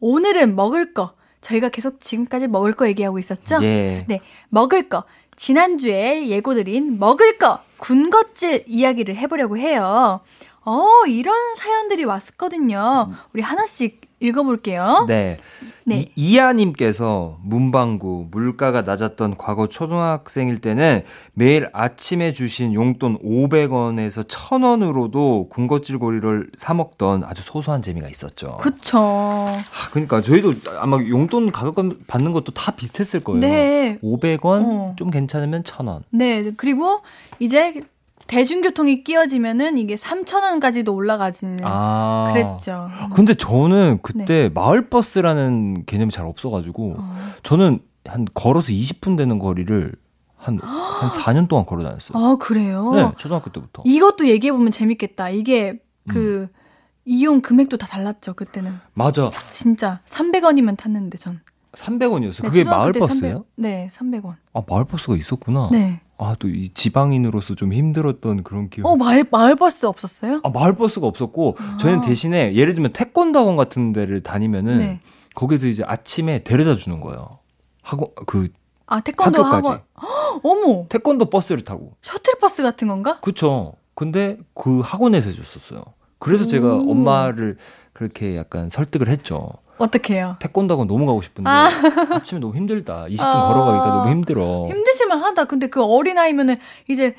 오늘은 먹을 거 저희가 계속 지금까지 먹을 거 얘기하고 있었죠? 예. 네, 먹을 거. 지난주에 예고드린 먹을 거, 군것질 이야기를 해보려고 해요. 어, 이런 사연들이 왔었거든요. 우리 하나씩 읽어볼게요. 네. 네. 이, 이하님께서 문방구 물가가 낮았던 과거 초등학생일 때는 매일 아침에 주신 용돈 500원에서 1000원으로도 군것질고리를 사 먹던 아주 소소한 재미가 있었죠. 그쵸. 아, 그러니까 저희도 아마 용돈 가격 받는 것도 다 비슷했을 거예요. 네. 500원 어. 좀 괜찮으면 1000원. 네, 그리고 이제 대중교통이 끼어지면은 이게 3,000원까지도 올라가지는 아. 그랬죠. 근데 저는 그때 마을버스라는 개념이 잘 없어가지고 어. 저는 한 걸어서 20분 되는 거리를 한, 한 4년 동안 걸어 다녔어요. 아, 그래요? 네, 초등학교 때부터. 이것도 얘기해보면 재밌겠다. 이게 그, 음. 이용 금액도 다 달랐죠, 그때는. 맞아. 진짜 300원이면 탔는데 전. 300원이었어요. 네, 그게 마을버스예요? 300 네, 300원. 아, 마을버스가 있었구나. 네. 아, 또 이 지방인으로서 좀 힘들었던 그런 기억. 어, 마을, 마을버스 없었어요? 아, 마을버스가 없었고, 저희는 대신에 예를 들면 태권도 학원 같은 데를 다니면은 네. 거기서 이제 아침에 데려다 주는 거예요. 학원, 그, 아, 태권도 학교까지. 학원. 헉, 어머! 태권도 버스를 타고. 셔틀버스 같은 건가? 그쵸. 근데 그 학원에서 해줬었어요. 그래서 제가 오. 엄마를 그렇게 약간 설득을 했죠. 어떻게 해요? 태권도 학원 너무 가고 싶은데 아. 아침에 너무 힘들다. 20분 아. 걸어가기가 너무 힘들어. 힘드실만 하다. 근데 그 어린아이면은 이제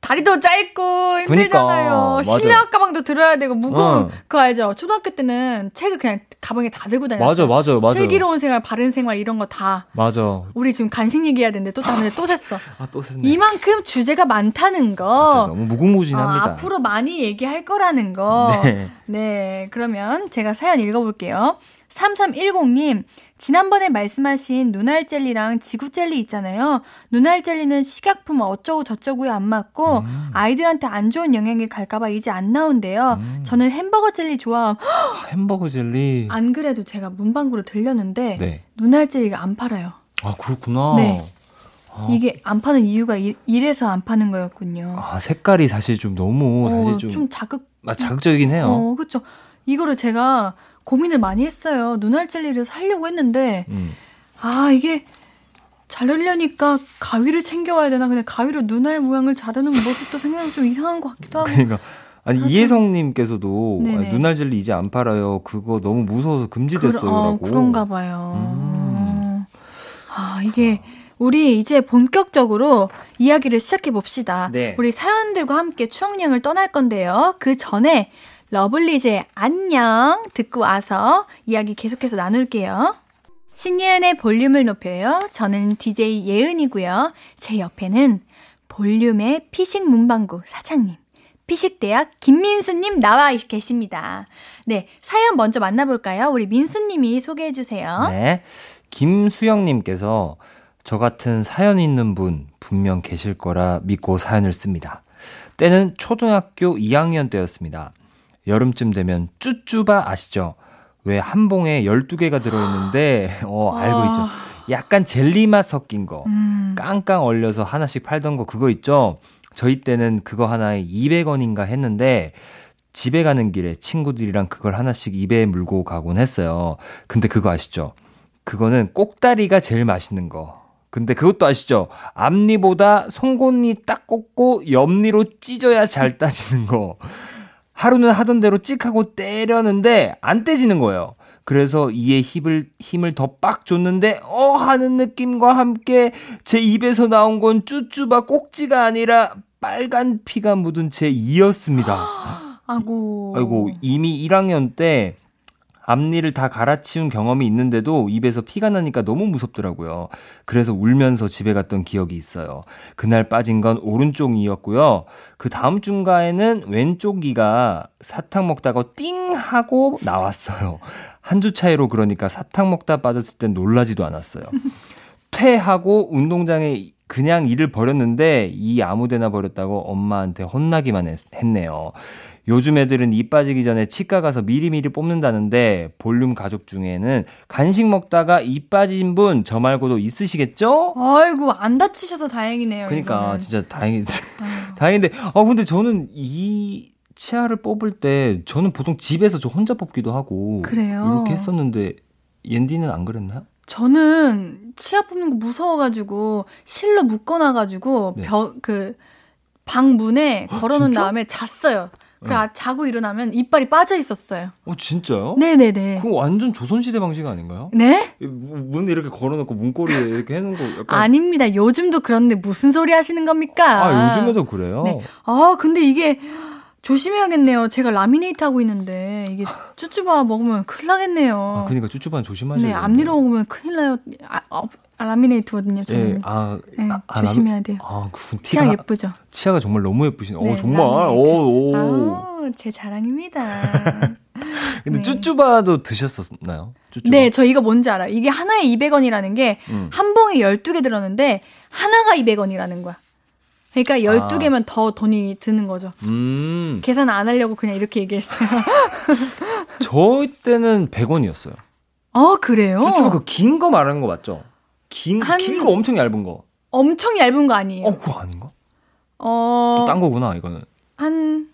다리도 짧고 힘들잖아요. 그니까, 맞아. 실내화 가방도 들어야 되고 무거운 어. 그거 알죠? 초등학교 때는 책을 그냥 가방에 다 들고 다녔어요. 맞아, 맞아, 맞아. 슬기로운 생활, 바른 생활 이런 거 다. 맞아. 우리 지금 간식 얘기해야 되는데 또 다른데 또 샜어. 아, 또 샜네. 이만큼 주제가 많다는 거. 맞아, 너무 무궁무진합니다. 어, 앞으로 많이 얘기할 거라는 거. 네. 네, 그러면 제가 사연 읽어볼게요. 3310님, 지난번에 말씀하신 눈알 젤리랑 지구 젤리 있잖아요. 눈알 젤리는 식약품 어쩌고 저쩌고에 안 맞고 음. 아이들한테 안 좋은 영향이 갈까봐 이제 안 나온대요. 저는 햄버거 젤리 좋아함. 아, 햄버거 젤리. 안 그래도 제가 문방구로 들렸는데 네. 눈알 젤리가 안 팔아요. 아, 그렇구나. 네. 아, 이게 안 파는 이유가 이, 이래서 안 파는 거였군요. 아, 색깔이 사실 좀 너무 어, 사실 좀, 좀 자극 아, 자극적이긴 해요. 어, 그렇죠. 이거를 제가 고민을 많이 했어요. 눈알 젤리를 사려고 했는데 음. 아 이게 자르려니까 가위를 챙겨와야 되나? 근데 가위로 눈알 모양을 자르는 모습도 생각이 좀 이상한 것 같기도 하고. 그러니까 아니 이혜성님께서도 네네. 아, 눈알 젤리 이제 안 팔아요. 그거 너무 무서워서 금지됐어요라고. 그러- 어, 그런가 봐요. 음. 아 이게 우리 이제 본격적으로 이야기를 시작해 봅시다. 네. 우리 사연들과 함께 추억여행을 떠날 건데요. 그 전에 러블리즈의 안녕 듣고 와서 이야기 계속해서 나눌게요. 신예은의 볼륨을 높여요. 저는 DJ 예은이고요. 제 옆에는 볼륨의 피식 문방구 사장님, 피식대학 김민수님 나와 계십니다. 네, 사연 먼저 만나볼까요? 우리 민수님이 소개해 주세요. 네. 김수영님께서 저 같은 사연 있는 분 분명 계실 거라 믿고 사연을 씁니다. 때는 초등학교 2학년 때였습니다. 여름쯤 되면 쭈쭈바 아시죠? 왜 한 봉에 12개가 들어있는데, 어, 알고 있죠. 약간 젤리 맛 섞인 거. 음, 깡깡 얼려서 하나씩 팔던 거 그거 있죠? 저희 때는 그거 하나에 200원인가 했는데 집에 가는 길에 친구들이랑 그걸 하나씩 입에 물고 가곤 했어요. 근데 그거 아시죠? 그거는 꼭다리가 제일 맛있는 거. 근데 그것도 아시죠? 앞니보다 송곳니 딱 꽂고 옆니로 찢어야 잘 따지는 거. 하루는 하던 대로 찍 하고 때렸는데 안 떼지는 거예요. 그래서 이에 힘을 힘을 더 빡 줬는데 어 하는 느낌과 함께 제 입에서 나온 건 쭈쭈바 꼭지가 아니라 빨간 피가 묻은 제 이였습니다. 아고. 아이고 이미 1학년 때 앞니를 다 갈아치운 경험이 있는데도 입에서 피가 나니까 너무 무섭더라고요. 그래서 울면서 집에 갔던 기억이 있어요. 그날 빠진 건 오른쪽 이였고요. 그 다음 중가에는 왼쪽 이가 사탕 먹다가 띵 하고 나왔어요. 한 주 차이로 그러니까 사탕 먹다 빠졌을 땐 놀라지도 않았어요. 퇴하고 운동장에 그냥 일을 버렸는데 이 아무데나 버렸다고 엄마한테 혼나기만 했, 했네요. 요즘 애들은 이 빠지기 전에 치과 가서 미리미리 뽑는다는데 볼륨 가족 중에는 간식 먹다가 이 빠진 분 저 말고도 있으시겠죠? 아이고 안 다치셔서 다행이네요. 그러니까 이거는. 진짜 다행이 아유. 다행인데 아 근데 저는 이 치아를 뽑을 때 저는 보통 집에서 저 혼자 뽑기도 하고 그래요? 이렇게 했었는데 옌디는 안 그랬나요? 저는 치아 뽑는 거 무서워가지고 실로 묶어놔가지고 네. 벽그 방 문에 걸어놓은 진짜? 다음에 잤어요. 그래 네. 아, 자고 일어나면 이빨이 빠져 있었어요. 어 진짜요? 네네네. 그거 완전 조선시대 방식 아닌가요? 네? 문 이렇게 걸어놓고 문고리에 이렇게 해놓은 거 약간 아닙니다. 요즘도 그런데 무슨 소리 하시는 겁니까? 아, 요즘에도 그래요? 네. 아 근데 이게 조심해야겠네요. 제가 라미네이트 하고 있는데 이게 쭈쭈바 먹으면 큰일 나겠네요. 아, 그러니까 쭈쭈반 조심하셔야 네, 돼요. 앞니로 먹으면 큰일 나요. 아, 어, 아, 라미네이트거든요. 저는. 예, 아, 네, 아, 아, 조심해야 돼요. 아, 그 치아 예쁘죠? 치아가 정말 너무 예쁘시네. 네, 어, 정말. 오, 오. 아우, 제 자랑입니다. 근데 네. 쭈쭈바도 드셨었나요? 쭈쭈바. 네, 저 이거 뭔지 알아요. 이게 하나에 200원이라는 게 음. 한 봉에 12개 들었는데 하나가 200원이라는 거야. 그러니까 12개면 더 돈이 드는 거죠. 음. 계산 안 하려고 그냥 이렇게 얘기했어요. 저 때는 100원이었어요. 어, 그래요? 쭈쭈바 그긴 거 말하는 거 맞죠? 긴, 한- 긴거 엄청 얇은 거. 엄청 얇은 거 아니에요. 어, 그거 아닌가? 어, 또 딴 거구나, 이거는. 한,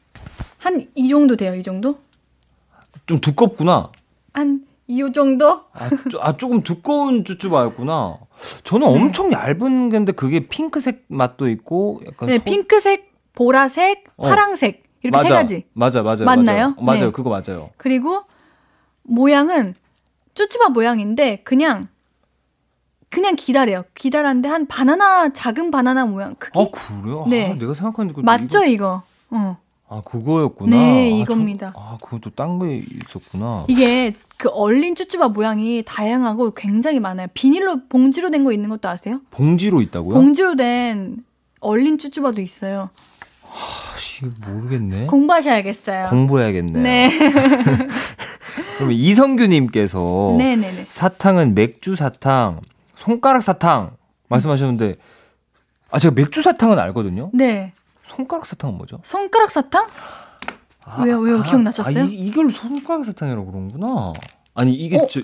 한 이 정도 돼요, 이 정도? 좀 두껍구나. 한 이 정도? 아, 쪼, 아, 조금 두꺼운 쭈쭈바였구나. 저는 네. 엄청 얇은 건데 그게 핑크색 맛도 있고 약간 네, 소- 핑크색, 보라색, 어. 파랑색. 이렇게 맞아. 세 가지. 맞아, 맞아요. 맞나요? 맞아요. 맞아요. 네. 그거 맞아요. 그리고 모양은 쭈쭈바 모양인데 그냥 그냥 기다려요. 기다렸는데 한 바나나 작은 바나나 모양 크기 아, 그래요? 네. 아, 내가 생각하는 거 맞죠 이거- 이거? 어. 아, 그거였구나. 네, 아, 이겁니다. 저- 아, 그건 또딴게 있었구나. 이게 그 얼린 쭈쭈바 모양이 다양하고 굉장히 많아요. 비닐로 봉지로 된 거 있는 것도 아세요? 봉지로 있다고요? 봉지로 된 얼린 쭈쭈바도 있어요. 아씨, 모르겠네. 공부하셔야겠어요. 공부해야겠네요. 네. 그러면 이성규님께서 네, 네, 네. 사탕은 맥주 사탕, 손가락 사탕 말씀하셨는데 아 제가 맥주 사탕은 알거든요. 네. 손가락 사탕은 뭐죠? 손가락 사탕? 아, 왜요? 왜요? 아, 기억나셨어요? 아, 이, 이걸 손가락 사탕이라고 그러는구나. 아니 이게 어? 저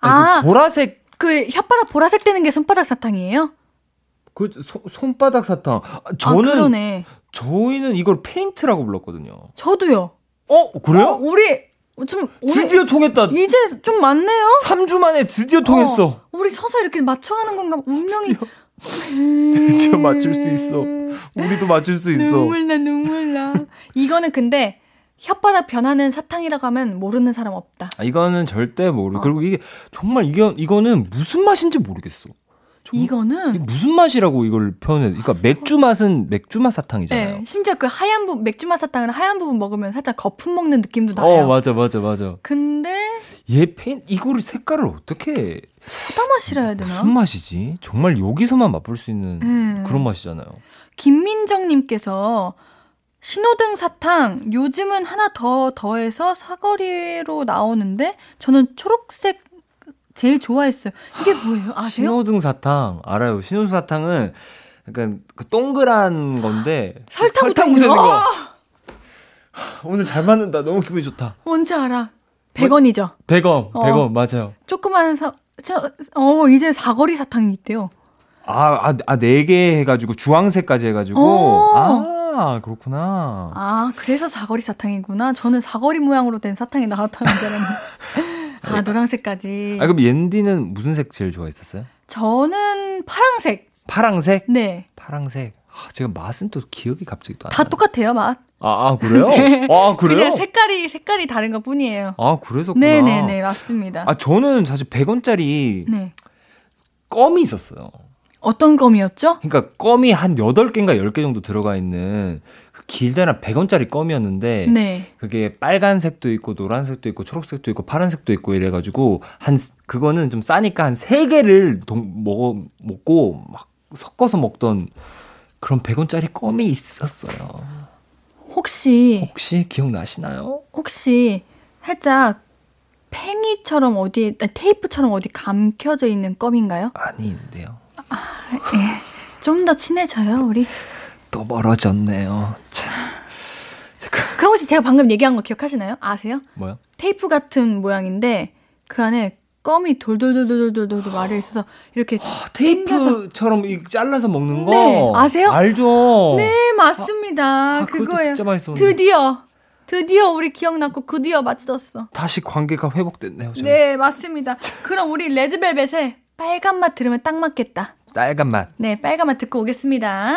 아니, 아. 그 보라색 그 혓바닥 보라색 되는 게 손바닥 사탕이에요? 그 손- 손바닥 사탕. 아, 아, 저는 그러네. 저희는 이걸 페인트라고 불렀거든요. 저도요. 어 그래요? 어, 우리 좀 드디어 통했다. 이제 좀 많네요. 3주 만에 드디어 통했어. 어, 우리 서서 이렇게 맞춰가는 건가? 운명이 드디어 맞출 수 있어. 우리도 맞출 수 있어. 눈물 나 눈물 나. 이거는 근데 혓바닥 변하는 사탕이라고 하면 모르는 사람 없다. 아, 이거는 절대 모르. 어. 그리고 이게 정말 이게 이거는 무슨 맛인지 모르겠어. 이거는 무슨 맛이라고 이걸 표현해? 그러니까 맥주 맛은 맥주 맛 사탕이잖아요. 네, 심지어 그 하얀 부분 맥주 맛 사탕은 하얀 부분 먹으면 살짝 거품 먹는 느낌도 나요. 어 맞아 맞아 맞아. 근데 얘 페인 이거를 색깔을 어떻게 소다 맛이라 되나? 무슨 맛이지? 정말 여기서만 맛볼 수 있는 음. 그런 맛이잖아요. 김민정님께서 신호등 사탕 요즘은 하나 더 더해서 사거리로 나오는데 저는 초록색 제일 좋아했어요. 이게 뭐예요? 아세요? 신호등 사탕 알아요. 신호등 사탕은 약간 그 동그란 건데 설탕 묻어 있는 거. 거. 오늘 잘 맞는다. 너무 기분이 좋다. 뭔지 알아? 100원이죠. 100원, 어. 100원 맞아요. 조그만 사, 저, 어, 이제 사거리 사탕이 있대요. 아, 아, 아, 네 개 해가지고, 주황색까지 해가지고. 어. 아, 그렇구나. 아, 그래서 사거리 사탕이구나. 저는 사거리 모양으로 된 사탕이 나왔다는 줄 알았는데. 아, 노란색까지. 아, 그럼 옌디는 무슨 색 제일 좋아했었어요? 저는 파랑색. 파랑색? 네. 파랑색. 아, 제가 맛은 또 기억이 갑자기 또 안 다. 똑같아요, 맛. 아, 아, 그래요? 아, 그래요? 그냥 색깔이, 색깔이 다른 것 뿐이에요. 아, 그래서구나. 네네네, 맞습니다. 아, 저는 사실 100원짜리 네. 껌이 있었어요. 어떤 껌이었죠? 그러니까 껌이 한 8개인가 10개 정도 들어가 있는 그 길다란 100원짜리 껌이었는데 네. 그게 빨간색도 있고 노란색도 있고 초록색도 있고 파란색도 있고 이래 가지고 한 그거는 좀 싸니까 한 세 개를 동, 먹어 먹고 막 섞어서 먹던 그런 100원짜리 껌이 있었어요. 혹시 혹시 기억나시나요? 혹시 살짝 팽이처럼 어디에 아, 테이프처럼 어디 감켜져 있는 껌인가요? 아닌데요. 좀더 친해져요, 우리. 또 멀어졌네요. 참. 그럼 혹시 제가 방금 얘기한 거 기억하시나요? 아세요? 뭐야? 테이프 같은 모양인데 그 안에 껌이 돌돌돌돌돌돌 말려 있어서 이렇게 아, 테이프처럼 이 잘라서 먹는 거. 네, 아세요? 알죠. 네 맞습니다 아, 그것도 그거예요 진짜 맛있었는데. 드디어 드디어 우리 기억났고 드디어 맞췄어 다시 관계가 회복됐네요. 저희. 네 맞습니다 그럼 우리 레드벨벳의 빨간 맛 들으면 딱 맞겠다 빨간 맛. 네 빨간 맛 듣고 오겠습니다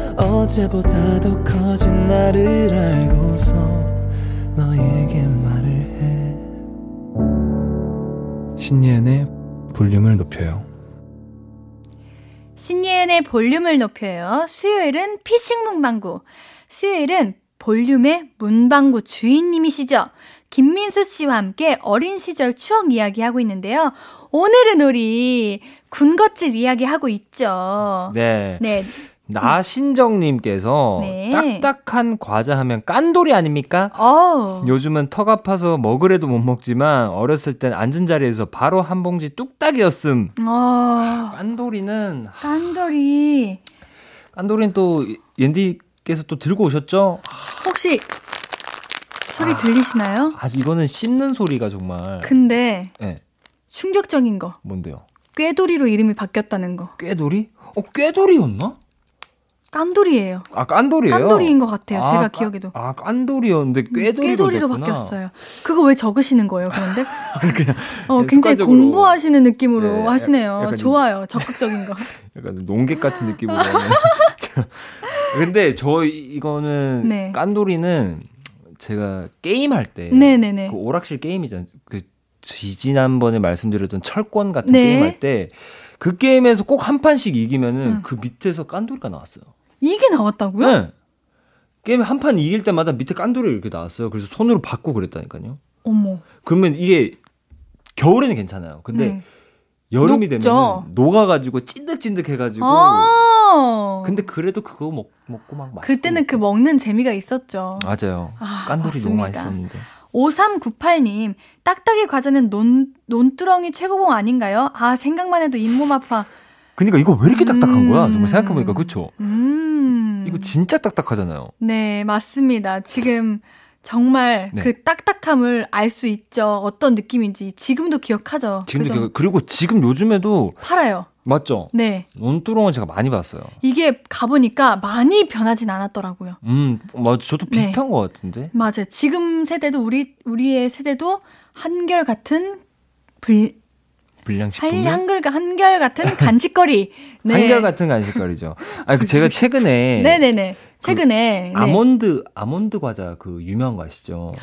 어제보다 더 커진 나를 알고서 너에게 말을 해 신예은의 볼륨을 높여요. 신예은의 볼륨을 높여요. 수요일은 피싱 문방구. 수요일은 볼륨의 문방구 주인님이시죠. 김민수 씨와 함께 어린 시절 추억 이야기하고 있는데요. 오늘은 우리 군것질 이야기하고 있죠. 네. 네. 나신정님께서 네. 딱딱한 과자 하면 깐돌이 아닙니까? 어. 요즘은 턱 아파서 먹으래도 못 먹지만 어렸을 땐 앉은 자리에서 바로 한 봉지 뚝딱이었음. 어. 깐돌이는 깐돌이. 깐돌이는 또 옌디께서 또 들고 오셨죠? 혹시 소리 들리시나요? 아 이거는 씹는 소리가 정말 근데 네, 충격적인 거. 뭔데요? 꾀돌이로 이름이 바뀌었다는 거. 꾀돌이? 어 꾀돌이였나? 깐돌이에요. 아 깐돌이에요? 깐돌이인 것 같아요. 제가 까- 기억에도. 아 깐돌이였는데 꾀돌이로, 꾀돌이로. 바뀌었어요. 그거 왜 적으시는 거예요, 그런데? 그냥 어, 네, 굉장히 습관적으로. 공부하시는 느낌으로 네, 하시네요. 약간 좀- 좋아요. 적극적인 거. 약간 농객 같은 느낌으로. 근데 저 이거는 네. 깐돌이는 제가 게임 할 때, 네네네. 그 오락실 게임이잖아요. 그 지- 지난번에 말씀드렸던 철권 같은 네. 게임 할 때. 그 게임에서 꼭 한 판씩 이기면은 음. 그 밑에서 깐돌이가 나왔어요. 이게 나왔다고요? 네. 게임 한 판 이길 때마다 밑에 깐돌이 이렇게 나왔어요. 그래서 손으로 받고 그랬다니까요. 어머. 그러면 이게 겨울에는 괜찮아요. 근데 네. 여름이? 되면 녹아가지고 찐득찐득해가지고. 아. 근데 그래도 그거 먹, 먹고 막 맛있고. 그때는 그 먹는 재미가 있었죠. 맞아요. 아, 깐돌이 너무 맞습니다. 맛있었는데. 5398님, 딱딱이 과자는 논, 논두렁이 최고봉 아닌가요? 아, 생각만 해도 잇몸 아파. 그러니까 이거 왜 이렇게 딱딱한 거야? 음. 정말 생각해보니까 그쵸? 음. 이거 진짜 딱딱하잖아요. 네, 맞습니다. 지금 정말 네. 그 딱딱함을 알 수 있죠. 어떤 느낌인지. 지금도 기억하죠. 지금도? 기억- 그리고 지금 요즘에도 팔아요. 맞죠? 네. 논두렁은 제가 많이 봤어요. 이게 가보니까 많이 변하진 않았더라고요. 음, 맞아. 저도 네. 비슷한 것 같은데. 맞아요. 지금 세대도 우리 우리의 세대도 한결 같은 불 불량식품이 한, 한결 한결 같은 간식거리. 네. 한결 같은 간식거리죠. 아니 그 제가 최근에 네네네. 최근에 네. 아몬드 아몬드 과자 그 유명한 거 아시죠?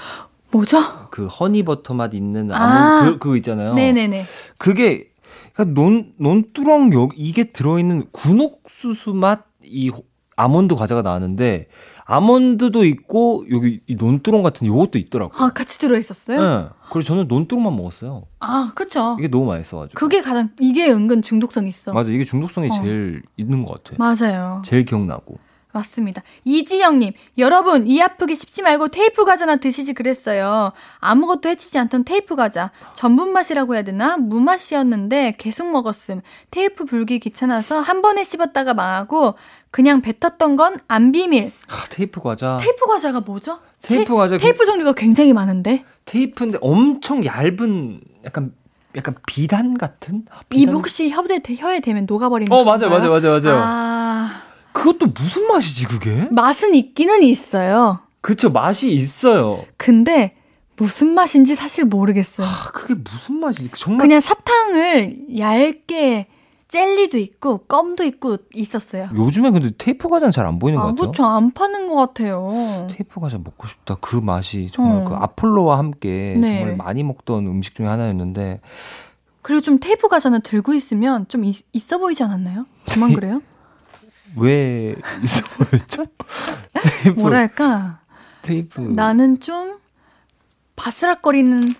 뭐죠? 그 허니 버터 맛 있는 아. 아몬드 그, 그거 있잖아요. 네네네. 그게 그러니까 논 논두렁 요 이게 들어있는 군옥수수 맛 이 아몬드 과자가 나왔는데 아몬드도 있고 여기 이 논두렁 같은 요것도 있더라고요. 아 같이 들어 있었어요? 네. 그래서 저는 논두렁만 먹었어요. 아 그쵸. 이게 너무 맛있어가지고. 그게 가장 이게 은근 중독성 있어. 맞아 이게 중독성이 어. 제일 있는 것 같아. 맞아요. 제일 기억나고. 맞습니다. 이지영님, 여러분, 이 아프게 씹지 말고 테이프 과자나 드시지 그랬어요. 아무것도 해치지 않던 테이프 과자. 전분 맛이라고 해야 되나? 무맛이었는데 계속 먹었음. 테이프 불기 귀찮아서 한 번에 씹었다가 망하고, 그냥 뱉었던 건 안 비밀. 하, 테이프 과자. 테이프 과자가 뭐죠? 테이프 과자. 그- 테이프 종류가 굉장히 많은데. 테이프인데 엄청 얇은 약간 약간 비단 같은? 아, 이 비단? 혹시 혀에, 대- 혀에 대면 녹아버리는 어 맞아요? 맞아요 맞아요 맞아요. 아, 그것도 무슨 맛이지 그게? 맛은 있기는 있어요. 그쵸, 맛이 있어요. 근데 무슨 맛인지 사실 모르겠어요. 아, 그게 무슨 맛이지? 정말. 그냥 사탕을 얇게 젤리도 있고 껌도 있고 있었어요. 요즘에 근데 테이프 과자는 잘 안 보이는 것 아, 같아요. 그쵸. 안 파는 것 같아요. 테이프 과자 먹고 싶다. 그 맛이 정말 어. 그 아폴로와 함께 네. 정말 많이 먹던 음식 중에 하나였는데 그리고 좀 테이프 과자는 들고 있으면 좀 있, 있어 보이지 않았나요? 저만 그래요? 왜 있어 보였죠? 테이프, 뭐랄까. 테이프. 나는 좀 바스락거리는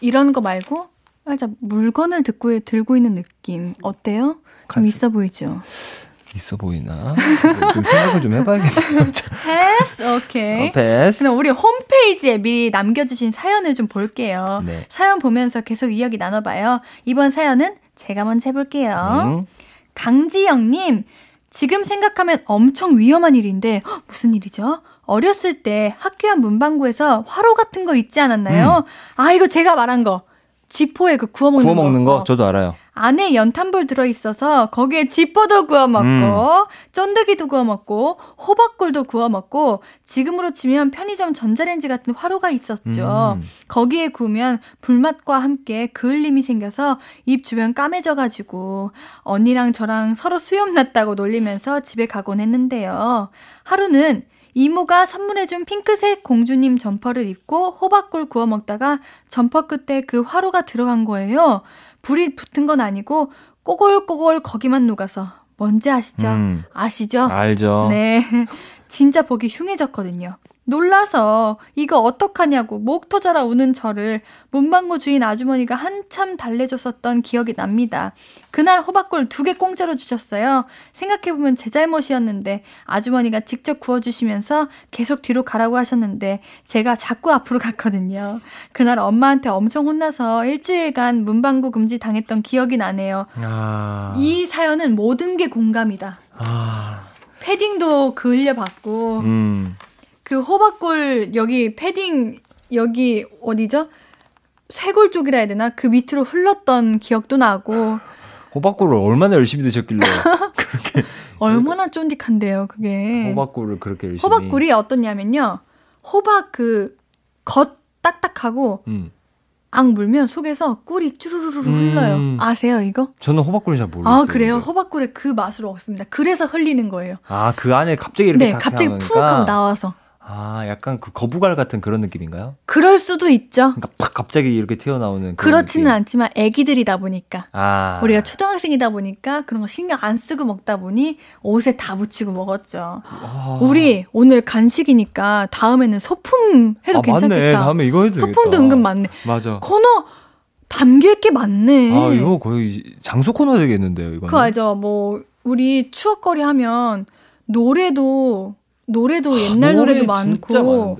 이런 거 말고 살짝 물건을 듣고 들고 있는 느낌 어때요? 좀. 있어 보이죠? 있어 보이나? 좀 생각을 좀 해봐야겠어요. 패스 오케이. 어, 패스. 그럼 우리 홈페이지에 미리 남겨주신 사연을 좀 볼게요. 네. 사연 보면서 계속 이야기 나눠봐요. 이번 사연은 제가 먼저 해볼게요. 음. 강지영님, 지금 생각하면 엄청 위험한 일인데 헉, 무슨 일이죠? 어렸을 때 학교 앞 문방구에서 화로 같은 거 있지 않았나요? 아 이거 제가 말한 거. 지포에 그 구워 먹는 구워 먹는 거 어. 저도 알아요. 안에 연탄불 들어 있어서 거기에 지포도 구워 먹고 음. 쫀득이도 구워 먹고 호박굴도 구워 먹고 지금으로 치면 편의점 전자레인지 같은 화로가 있었죠. 음. 거기에 구우면 불맛과 함께 그을림이 생겨서 입 주변 까매져 가지고 언니랑 저랑 서로 수염 났다고 놀리면서 집에 가곤 했는데요. 하루는 이모가 선물해준 핑크색 공주님 점퍼를 입고 호박굴 구워 먹다가 점퍼 끝에 그 화로가 들어간 거예요. 불이 붙은 건 아니고 꼬골꼬골 거기만 녹아서 뭔지 아시죠? 음. 아시죠? 알죠. 네. 진짜 보기 흉해졌거든요. 놀라서 이거 어떡하냐고 목 터져라 우는 저를 문방구 주인 아주머니가 한참 달래줬었던 기억이 납니다. 그날 호박굴 두개 공짜로 주셨어요. 생각해보면 제 잘못이었는데 아주머니가 직접 구워주시면서 계속 뒤로 가라고 하셨는데 제가 자꾸 앞으로 갔거든요. 그날 엄마한테 엄청 혼나서 일주일간 문방구 금지 당했던 기억이 나네요. 아. 이 사연은 모든 게 공감이다. 아. 패딩도 그을려 받고 음. 그 호박굴 여기 패딩 여기 어디죠? 쇄골 쪽이라 해야 되나? 그 밑으로 흘렀던 기억도 나고 호박굴을 얼마나 열심히 드셨길래 얼마나 쫀득한데요, 그게. 호박굴을 그렇게 열심히. 호박굴이 어떻냐면요. 호박 그 겉 딱딱하고 음. 악 물면 속에서 꿀이 쭈루루루 음. 흘러요. 아세요, 이거? 저는 호박굴을 잘 모르겠어요. 아, 그래요? 근데. 호박굴의 그 맛으로 먹습니다. 그래서 흘리는 거예요. 아, 그 안에 갑자기 이렇게 네, 다 갑자기. 푹 하고 나와서. 아, 약간 그 거부갈 같은 그런 느낌인가요? 그럴 수도 있죠. 그러니까 팍 갑자기 이렇게 튀어나오는 그런 그렇지는 느낌. 않지만 애기들이다 보니까. 아. 우리가 초등학생이다 보니까 그런 거 신경 안 쓰고 먹다 보니 옷에 다 묻히고 먹었죠. 아. 우리 오늘 간식이니까 다음에는 소품 해도 아, 괜찮겠다. 맞네. 다음에 이거 해도 되겠다. 소품도 은근 많네. 맞아. 코너 담길 게 많네. 아, 이거 거의 장소 코너 되겠는데요, 이거는. 그거 알죠? 뭐 우리 추억거리 하면 노래도 노래도 옛날 노래 노래도 많고.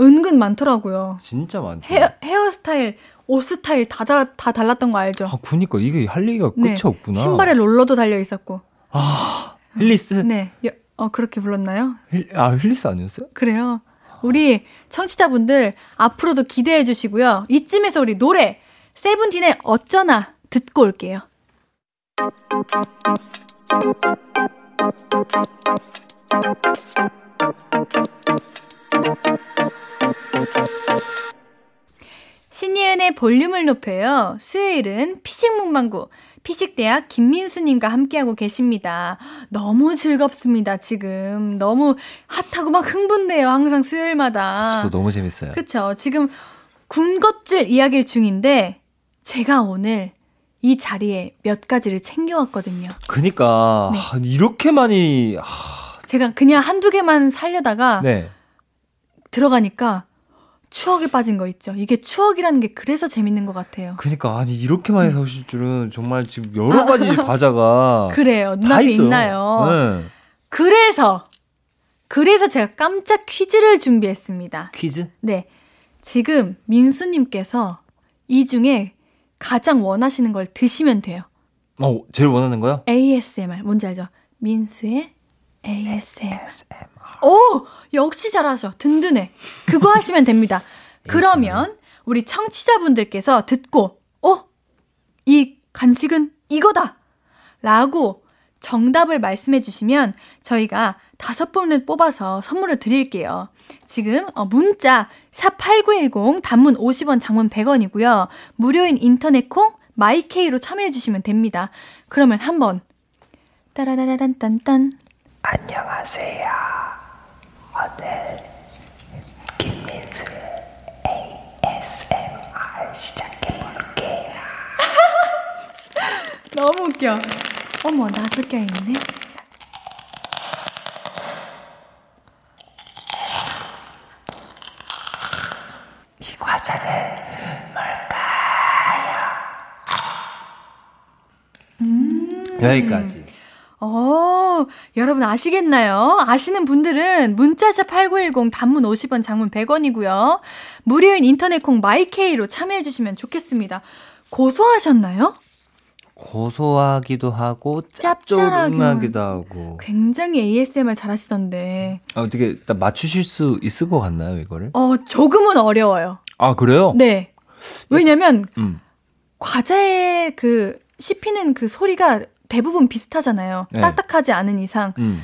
은근 많더라고요. 진짜 많죠. 헤어, 헤어스타일, 옷 스타일 다, 달, 다 달랐던 거 알죠? 아, 그니까 이게 할 얘기가 끝이 네. 없구나. 신발에 롤러도 달려 있었고. 아, 힐리스? 네. 여- 어, 그렇게 불렀나요? 힐, 아, 힐리스 아니었어요? 그래요. 우리 청취자분들 앞으로도 기대해 주시고요. 이쯤에서 우리 노래 세븐틴의 어쩌나 듣고 올게요. 신예은의 볼륨을 높여요. 수요일은 피식 문방구 피식대학 김민수님과 함께하고 계십니다. 너무 즐겁습니다, 지금. 너무 핫하고 막 흥분돼요, 항상 수요일마다. 저도 너무 재밌어요. 그쵸. 지금 군것질 이야기를 중인데, 제가 오늘 이 자리에 몇 가지를 챙겨왔거든요. 그니까, 네. 아, 이렇게 많이, 아, 제가 그냥 한두 개만 살려다가 네. 들어가니까 추억에 빠진 거 있죠. 이게 추억이라는 게 그래서 재밌는 것 같아요. 그니까, 아니, 이렇게 많이 사오실 줄은 정말 지금 여러 가지 과자가. 그래요. 다 눈앞에. 있나요? 네. 그래서, 그래서 제가 깜짝 퀴즈를 준비했습니다. 퀴즈? 네. 지금 민수님께서 이 중에 가장 원하시는 걸 드시면 돼요. 어, 제일 원하는 거요? ASMR. 뭔지 알죠? 민수의 ASMR. 오! 역시 잘하셔. 든든해. 그거 하시면 됩니다. 그러면 우리 청취자분들께서 듣고, 어? 이 간식은 이거다! 라고 정답을 말씀해 주시면 저희가 다섯 분을 뽑아서 선물을 드릴게요. 지금 어, 문자 샵8910 단문 50원 장문 100원이고요. 무료인 인터넷 콩 마이케이로 참여해 주시면 됩니다. 그러면 한번 따라라란 딴딴 안녕하세요. 오늘 김민수 ASMR 시작해볼게요. 너무 웃겨. 어머 나도 껴있네. 이 과자는 여기까지. 어, 여러분 아시겠나요? 아시는 분들은 문자샵 8910 단문 50원, 장문 100원이고요. 무료인 인터넷 콩 마이케이로 참여해 주시면 좋겠습니다. 고소하셨나요? 고소하기도 하고. 짭조름하기도 하고. 굉장히 ASMR 잘하시던데. 아, 어떻게 맞추실 수 있을 것 같나요, 이거를? 어, 조금은 어려워요. 아, 그래요? 네. 왜냐면 음. 과자의 그 씹히는 그 소리가 대부분 비슷하잖아요. 네. 딱딱하지 않은 이상. 음.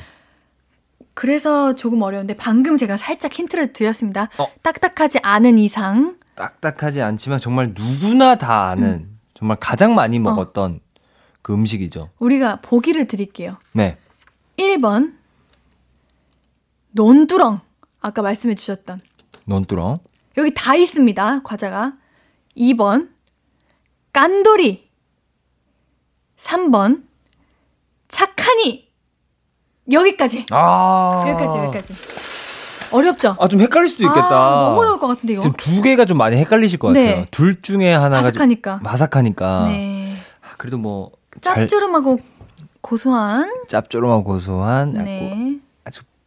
그래서 조금 어려운데 방금 제가 살짝 힌트를 드렸습니다. 어. 딱딱하지 않은 이상. 딱딱하지 않지만 정말 누구나 다 아는 음. 정말 가장 어. 많이 먹었던 그 음식이죠. 우리가 보기를 드릴게요. 네. 1번 논두렁 아까 말씀해 주셨던 논두렁. 여기 다 있습니다 과자가 2번 깐돌이 3번 착하니 여기까지 아. 여기까지 여기까지 어렵죠? 아, 좀 헷갈릴 수도 있겠다. 아, 너무 어려울 것 같은데 이거 지금 두 개가 좀 많이 헷갈리실 것 같아요. 네. 둘 중에 하나가 좀 바삭하니까 바삭하니까. 네 아, 그래도 뭐잘 짭조름하고 고소한 짭조름하고 고소한 네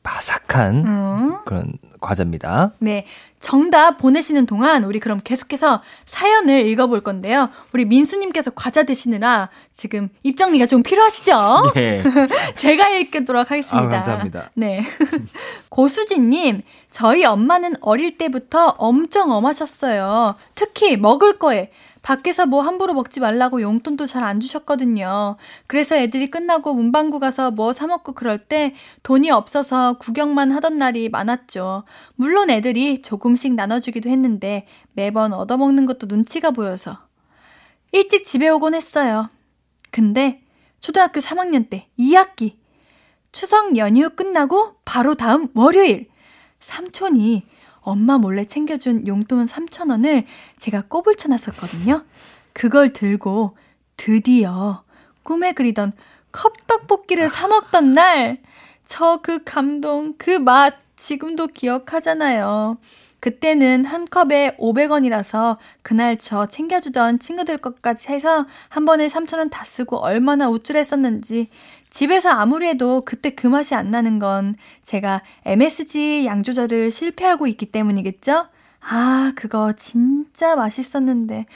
바삭한 음. 그런 과자입니다. 네. 정답 보내시는 동안 우리 그럼 계속해서 사연을 읽어볼 건데요. 우리 민수님께서 과자 드시느라 지금 입정리가 좀 필요하시죠? 네. 제가 읽도록 하겠습니다. 아, 감사합니다. 네. 고수진님, 저희 엄마는 어릴 때부터 엄청 엄하셨어요. 특히 먹을 거에. 밖에서 뭐 함부로 먹지 말라고 용돈도 잘 안 주셨거든요. 그래서 애들이 끝나고 문방구 가서 뭐 사먹고 그럴 때 돈이 없어서 구경만 하던 날이 많았죠. 물론 애들이 조금씩 나눠주기도 했는데 매번 얻어먹는 것도 눈치가 보여서. 일찍 집에 오곤 했어요. 근데 초등학교 3학년 때 2학기 추석 연휴 끝나고 바로 다음 월요일 삼촌이 엄마 몰래 챙겨준 용돈 3,000원을 제가 꼬불 쳐 놨었거든요. 그걸 들고 드디어 꿈에 그리던 컵떡볶이를 사 먹던 날, 저 그 감동, 그 맛 지금도 기억하잖아요. 그때는 한 컵에 500원이라서 그날 저 챙겨주던 친구들 것까지 해서 한 번에 3,000원 다 쓰고 얼마나 우쭐했었는지 집에서 아무리 해도 그때 그 맛이 안 나는 건 제가 MSG 양 조절을 실패하고 있기 때문이겠죠? 아, 그거 진짜 맛있었는데.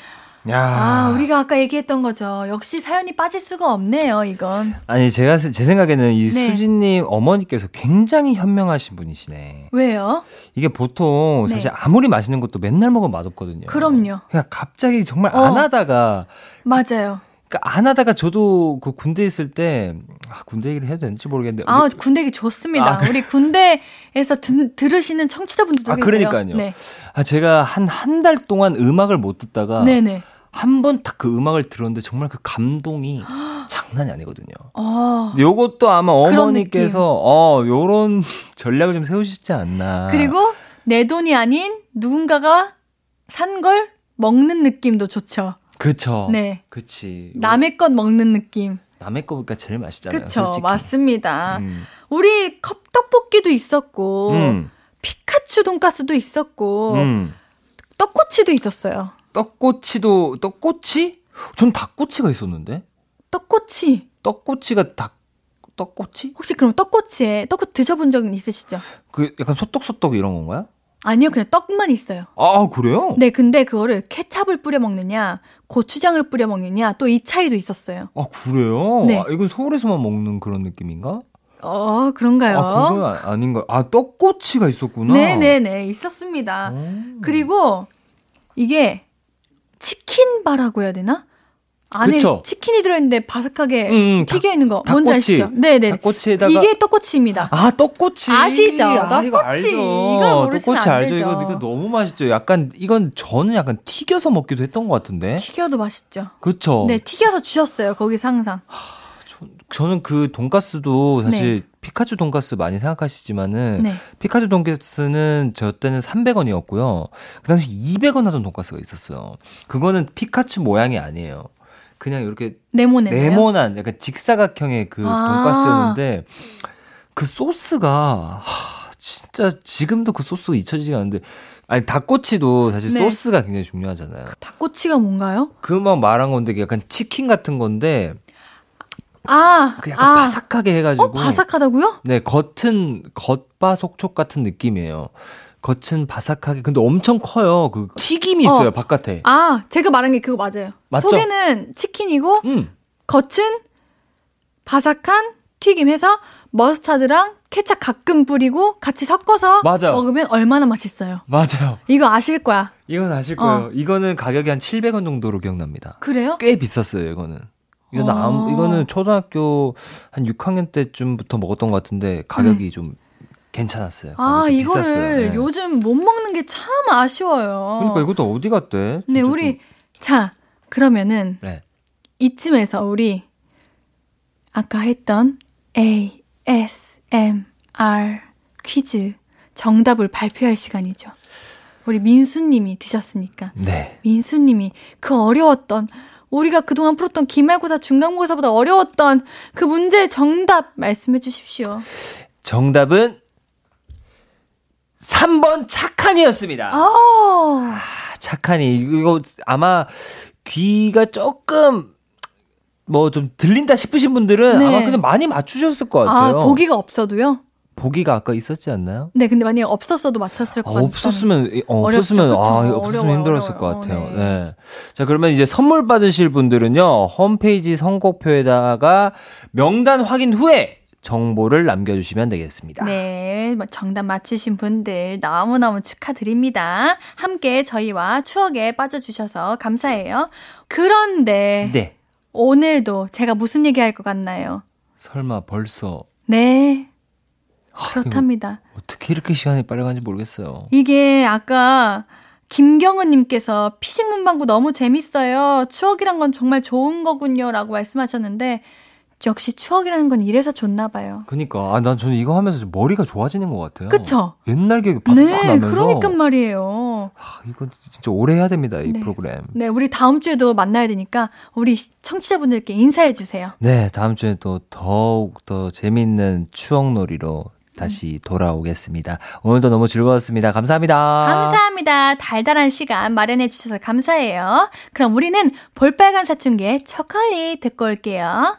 야. 아, 우리가 아까 얘기했던 거죠. 역시 사연이 빠질 수가 없네요, 이건. 아니 제가 세- 제 생각에는 이 네. 수진님 어머니께서 굉장히 현명하신 분이시네. 왜요? 이게 보통 네. 사실 아무리 맛있는 것도 맨날 먹으면 맛없거든요. 그럼요. 그냥 갑자기 정말 어. 안 하다가 맞아요. 그러니까 안 하다가 저도 그 군대 있을 때 아, 군대 얘기를 해도 되는지 모르겠는데 아, 군대 얘기 좋습니다. 아, 우리 군대에서 드, 들으시는 청취자분들도 아, 계세요. 그러니까요. 네. 아, 제가 한 한 달 동안 음악을 못 듣다가 네네. 한번 딱 그 음악을 들었는데 정말 그 감동이 장난이 아니거든요. 어. 요것도 아마 어머니께서 어 요런 전략을 좀 세우시지 않나. 그리고 내 돈이 아닌 누군가가 산 걸 먹는 느낌도 좋죠. 그쵸. 네. 그치. 남의 것 먹는 느낌. 남의 거 보니까 제일 맛있잖아요. 그쵸. 솔직히. 맞습니다. 음. 우리 컵떡볶이도 있었고, 음. 피카츄 돈가스도 있었고, 음. 떡꼬치도 있었어요. 떡꼬치도 떡꼬치? 전 닭꼬치가 있었는데. 떡꼬치. 떡꼬치가 닭 떡꼬치? 혹시 그럼 떡꼬치에 떡꼬치 드셔본 적은 있으시죠? 그 약간 소떡소떡 이런 건가요? 아니요, 그냥 떡만 있어요. 아 그래요? 네, 근데 그거를 케찹을 뿌려 먹느냐, 고추장을 뿌려 먹느냐, 또 이 차이도 있었어요. 아 그래요? 네. 아, 이건 서울에서만 먹는 그런 느낌인가? 어, 그런가요? 아 그건 아- 아닌가? 아 떡꼬치가 있었구나. 네네네, 있었습니다. 오. 그리고 이게 치킨바라고 해야 되나? 안에 그쵸? 치킨이 들어있는데 바삭하게 음, 튀겨 닭- 있는 거 닭꼬치. 뭔지 아시죠? 네네. 닭꼬치에다가 이게 떡꼬치입니다. 아 떡꼬치 아시죠? 아, 이거 떡꼬치. 알죠. 이걸 모르시면 떡꼬치 안 알죠. 되죠. 이거 이거 너무 맛있죠. 약간 이건 저는 약간 튀겨서 먹기도 했던 것 같은데. 튀겨도 맛있죠. 그렇죠. 네, 튀겨서 주셨어요. 거기서 항상. 저는 그 돈가스도 사실 네. 피카츄 돈가스 많이 생각하시지만은 네. 피카츄 돈가스는 저 때는 300원이었고요. 그 당시 200원 하던 돈가스가 있었어요. 그거는 피카츄 모양이 아니에요. 그냥 이렇게 네모네. 네모난 약간 직사각형의 그 아. 돈가스였는데 그 소스가 하, 진짜 지금도 그 소스가 잊혀지지가 않는데 아니 닭꼬치도 사실 네. 소스가 굉장히 중요하잖아요. 닭꼬치가 뭔가요? 그 막 말한 건데 약간 치킨 같은 건데 아, 그 약간 아. 바삭하게 해가지고 어, 바삭하다고요? 네 겉은 겉바 속촉 같은 느낌이에요. 겉은 바삭하게 근데 엄청 커요. 그 튀김이 있어요 어. 바깥에. 아, 제가 말한 게 그거 맞아요. 맞죠? 속에는 치킨이고 음 겉은 바삭한 튀김해서 머스타드랑 케찹 가끔 뿌리고 같이 섞어서 맞아. 먹으면 얼마나 맛있어요. 맞아요. 이거 아실 거야. 이건 아실 어. 거예요. 이거는 가격이 한 700원 정도로 기억납니다. 그래요? 꽤 비쌌어요, 이거는. 이거는, 어. 아무- 이거는 초등학교 한 6학년 때쯤부터 먹었던 것 같은데 가격이 좀 괜찮았어요. 음. 아, 이거를. 네. 요즘 못 먹는 게 참 아쉬워요. 그러니까 이것도 어디 갔대? 네, 우리 좀- 자, 그러면은 네. 이쯤에서 우리 아까 했던 A S M R 퀴즈 정답을 발표할 시간이죠. 우리 민수님이 드셨으니까 네. 민수님이 그 어려웠던 우리가 그동안 풀었던 기말고사 중간고사보다 어려웠던 그 문제의 정답 말씀해 주십시오. 정답은 3번 착한이었습니다. 아, 아, 착한이 이거 아마 귀가 조금 뭐 좀 들린다 싶으신 분들은 네. 아마 그냥 많이 맞추셨을 것아 같아요. 보기가 없어도요? 보기가 아까 있었지 않나요? 네, 근데 만약에 없었어도 맞췄을 아, 것 같아요. 없었으면 어, 어렵죠, 없었으면 그쵸? 아 어려워요, 없었으면 힘들었을 것 어려워요. 같아요. 네. 네. 자 그러면 이제 선물 받으실 분들은요 홈페이지 선곡표에다가 명단 확인 후에 정보를 남겨주시면 되겠습니다. 네, 뭐 정답 맞히신 분들 너무너무 축하드립니다. 함께 저희와 추억에 빠져주셔서 감사해요. 그런데 네. 오늘도 제가 무슨 얘기할 것 같나요? 설마 벌써 네, 하, 그렇답니다. 어떻게 이렇게 시간이 빨리 가는지 모르겠어요. 이게 아까 김경은님께서 피식 문방구 너무 재밌어요. 추억이란 건 정말 좋은 거군요. 라고 말씀하셨는데, 역시 추억이라는 건 이래서 좋나 봐요. 그니까 아, 난 저는 이거 하면서 좀 머리가 좋아지는 것 같아요. 그쵸? 옛날 기억이 팍팍 네, 나면서 그러니까 말이에요. 하, 이거 진짜 오래 해야 됩니다 이 네. 프로그램. 네, 우리 다음 주에도 만나야 되니까 우리 청취자분들께 인사해 주세요. 네, 다음 주에 또 더욱 더 재밌는 추억놀이로 다시 돌아오겠습니다. 오늘도 너무 즐거웠습니다. 감사합니다. 감사합니다. 달달한 시간 마련해 주셔서 감사해요. 그럼 우리는 볼빨간 사춘기의 초콜릿 듣고 올게요.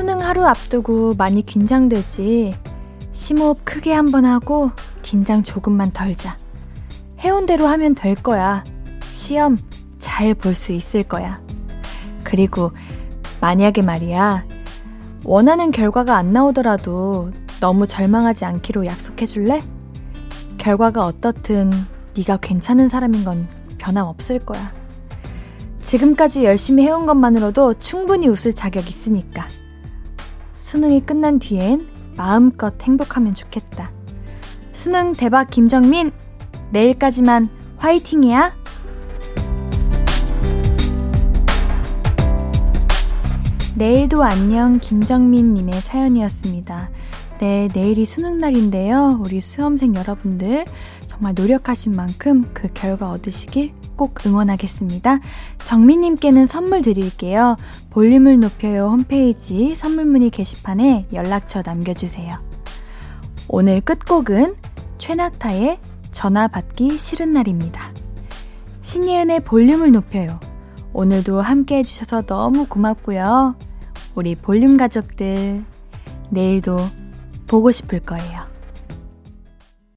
수능 하루 앞두고 많이 긴장되지. 심호흡 크게 한번 하고 긴장 조금만 덜자. 해온 대로 하면 될 거야. 시험 잘 볼 수 있을 거야. 그리고 만약에 말이야. 원하는 결과가 안 나오더라도 너무 절망하지 않기로 약속해 줄래? 결과가 어떻든 네가 괜찮은 사람인 건 변함없을 거야. 지금까지 열심히 해온 것만으로도 충분히 웃을 자격 있으니까. 수능이 끝난 뒤엔 마음껏 행복하면 좋겠다. 수능 대박 김정민, 내일까지만 화이팅이야! 내일도 안녕 김정민님의 사연이었습니다. 네, 내일이 수능날인데요. 우리 수험생 여러분들 정말 노력하신 만큼 그 결과 얻으시길 꼭 응원하겠습니다. 정민님께는 선물 드릴게요. 볼륨을 높여요 홈페이지 선물 문의 게시판에 연락처 남겨주세요. 오늘 끝곡은 최낙타의 전화 받기 싫은 날입니다. 신예은의 볼륨을 높여요. 오늘도 함께 해주셔서 너무 고맙고요. 우리 볼륨 가족들, 내일도 보고 싶을 거예요.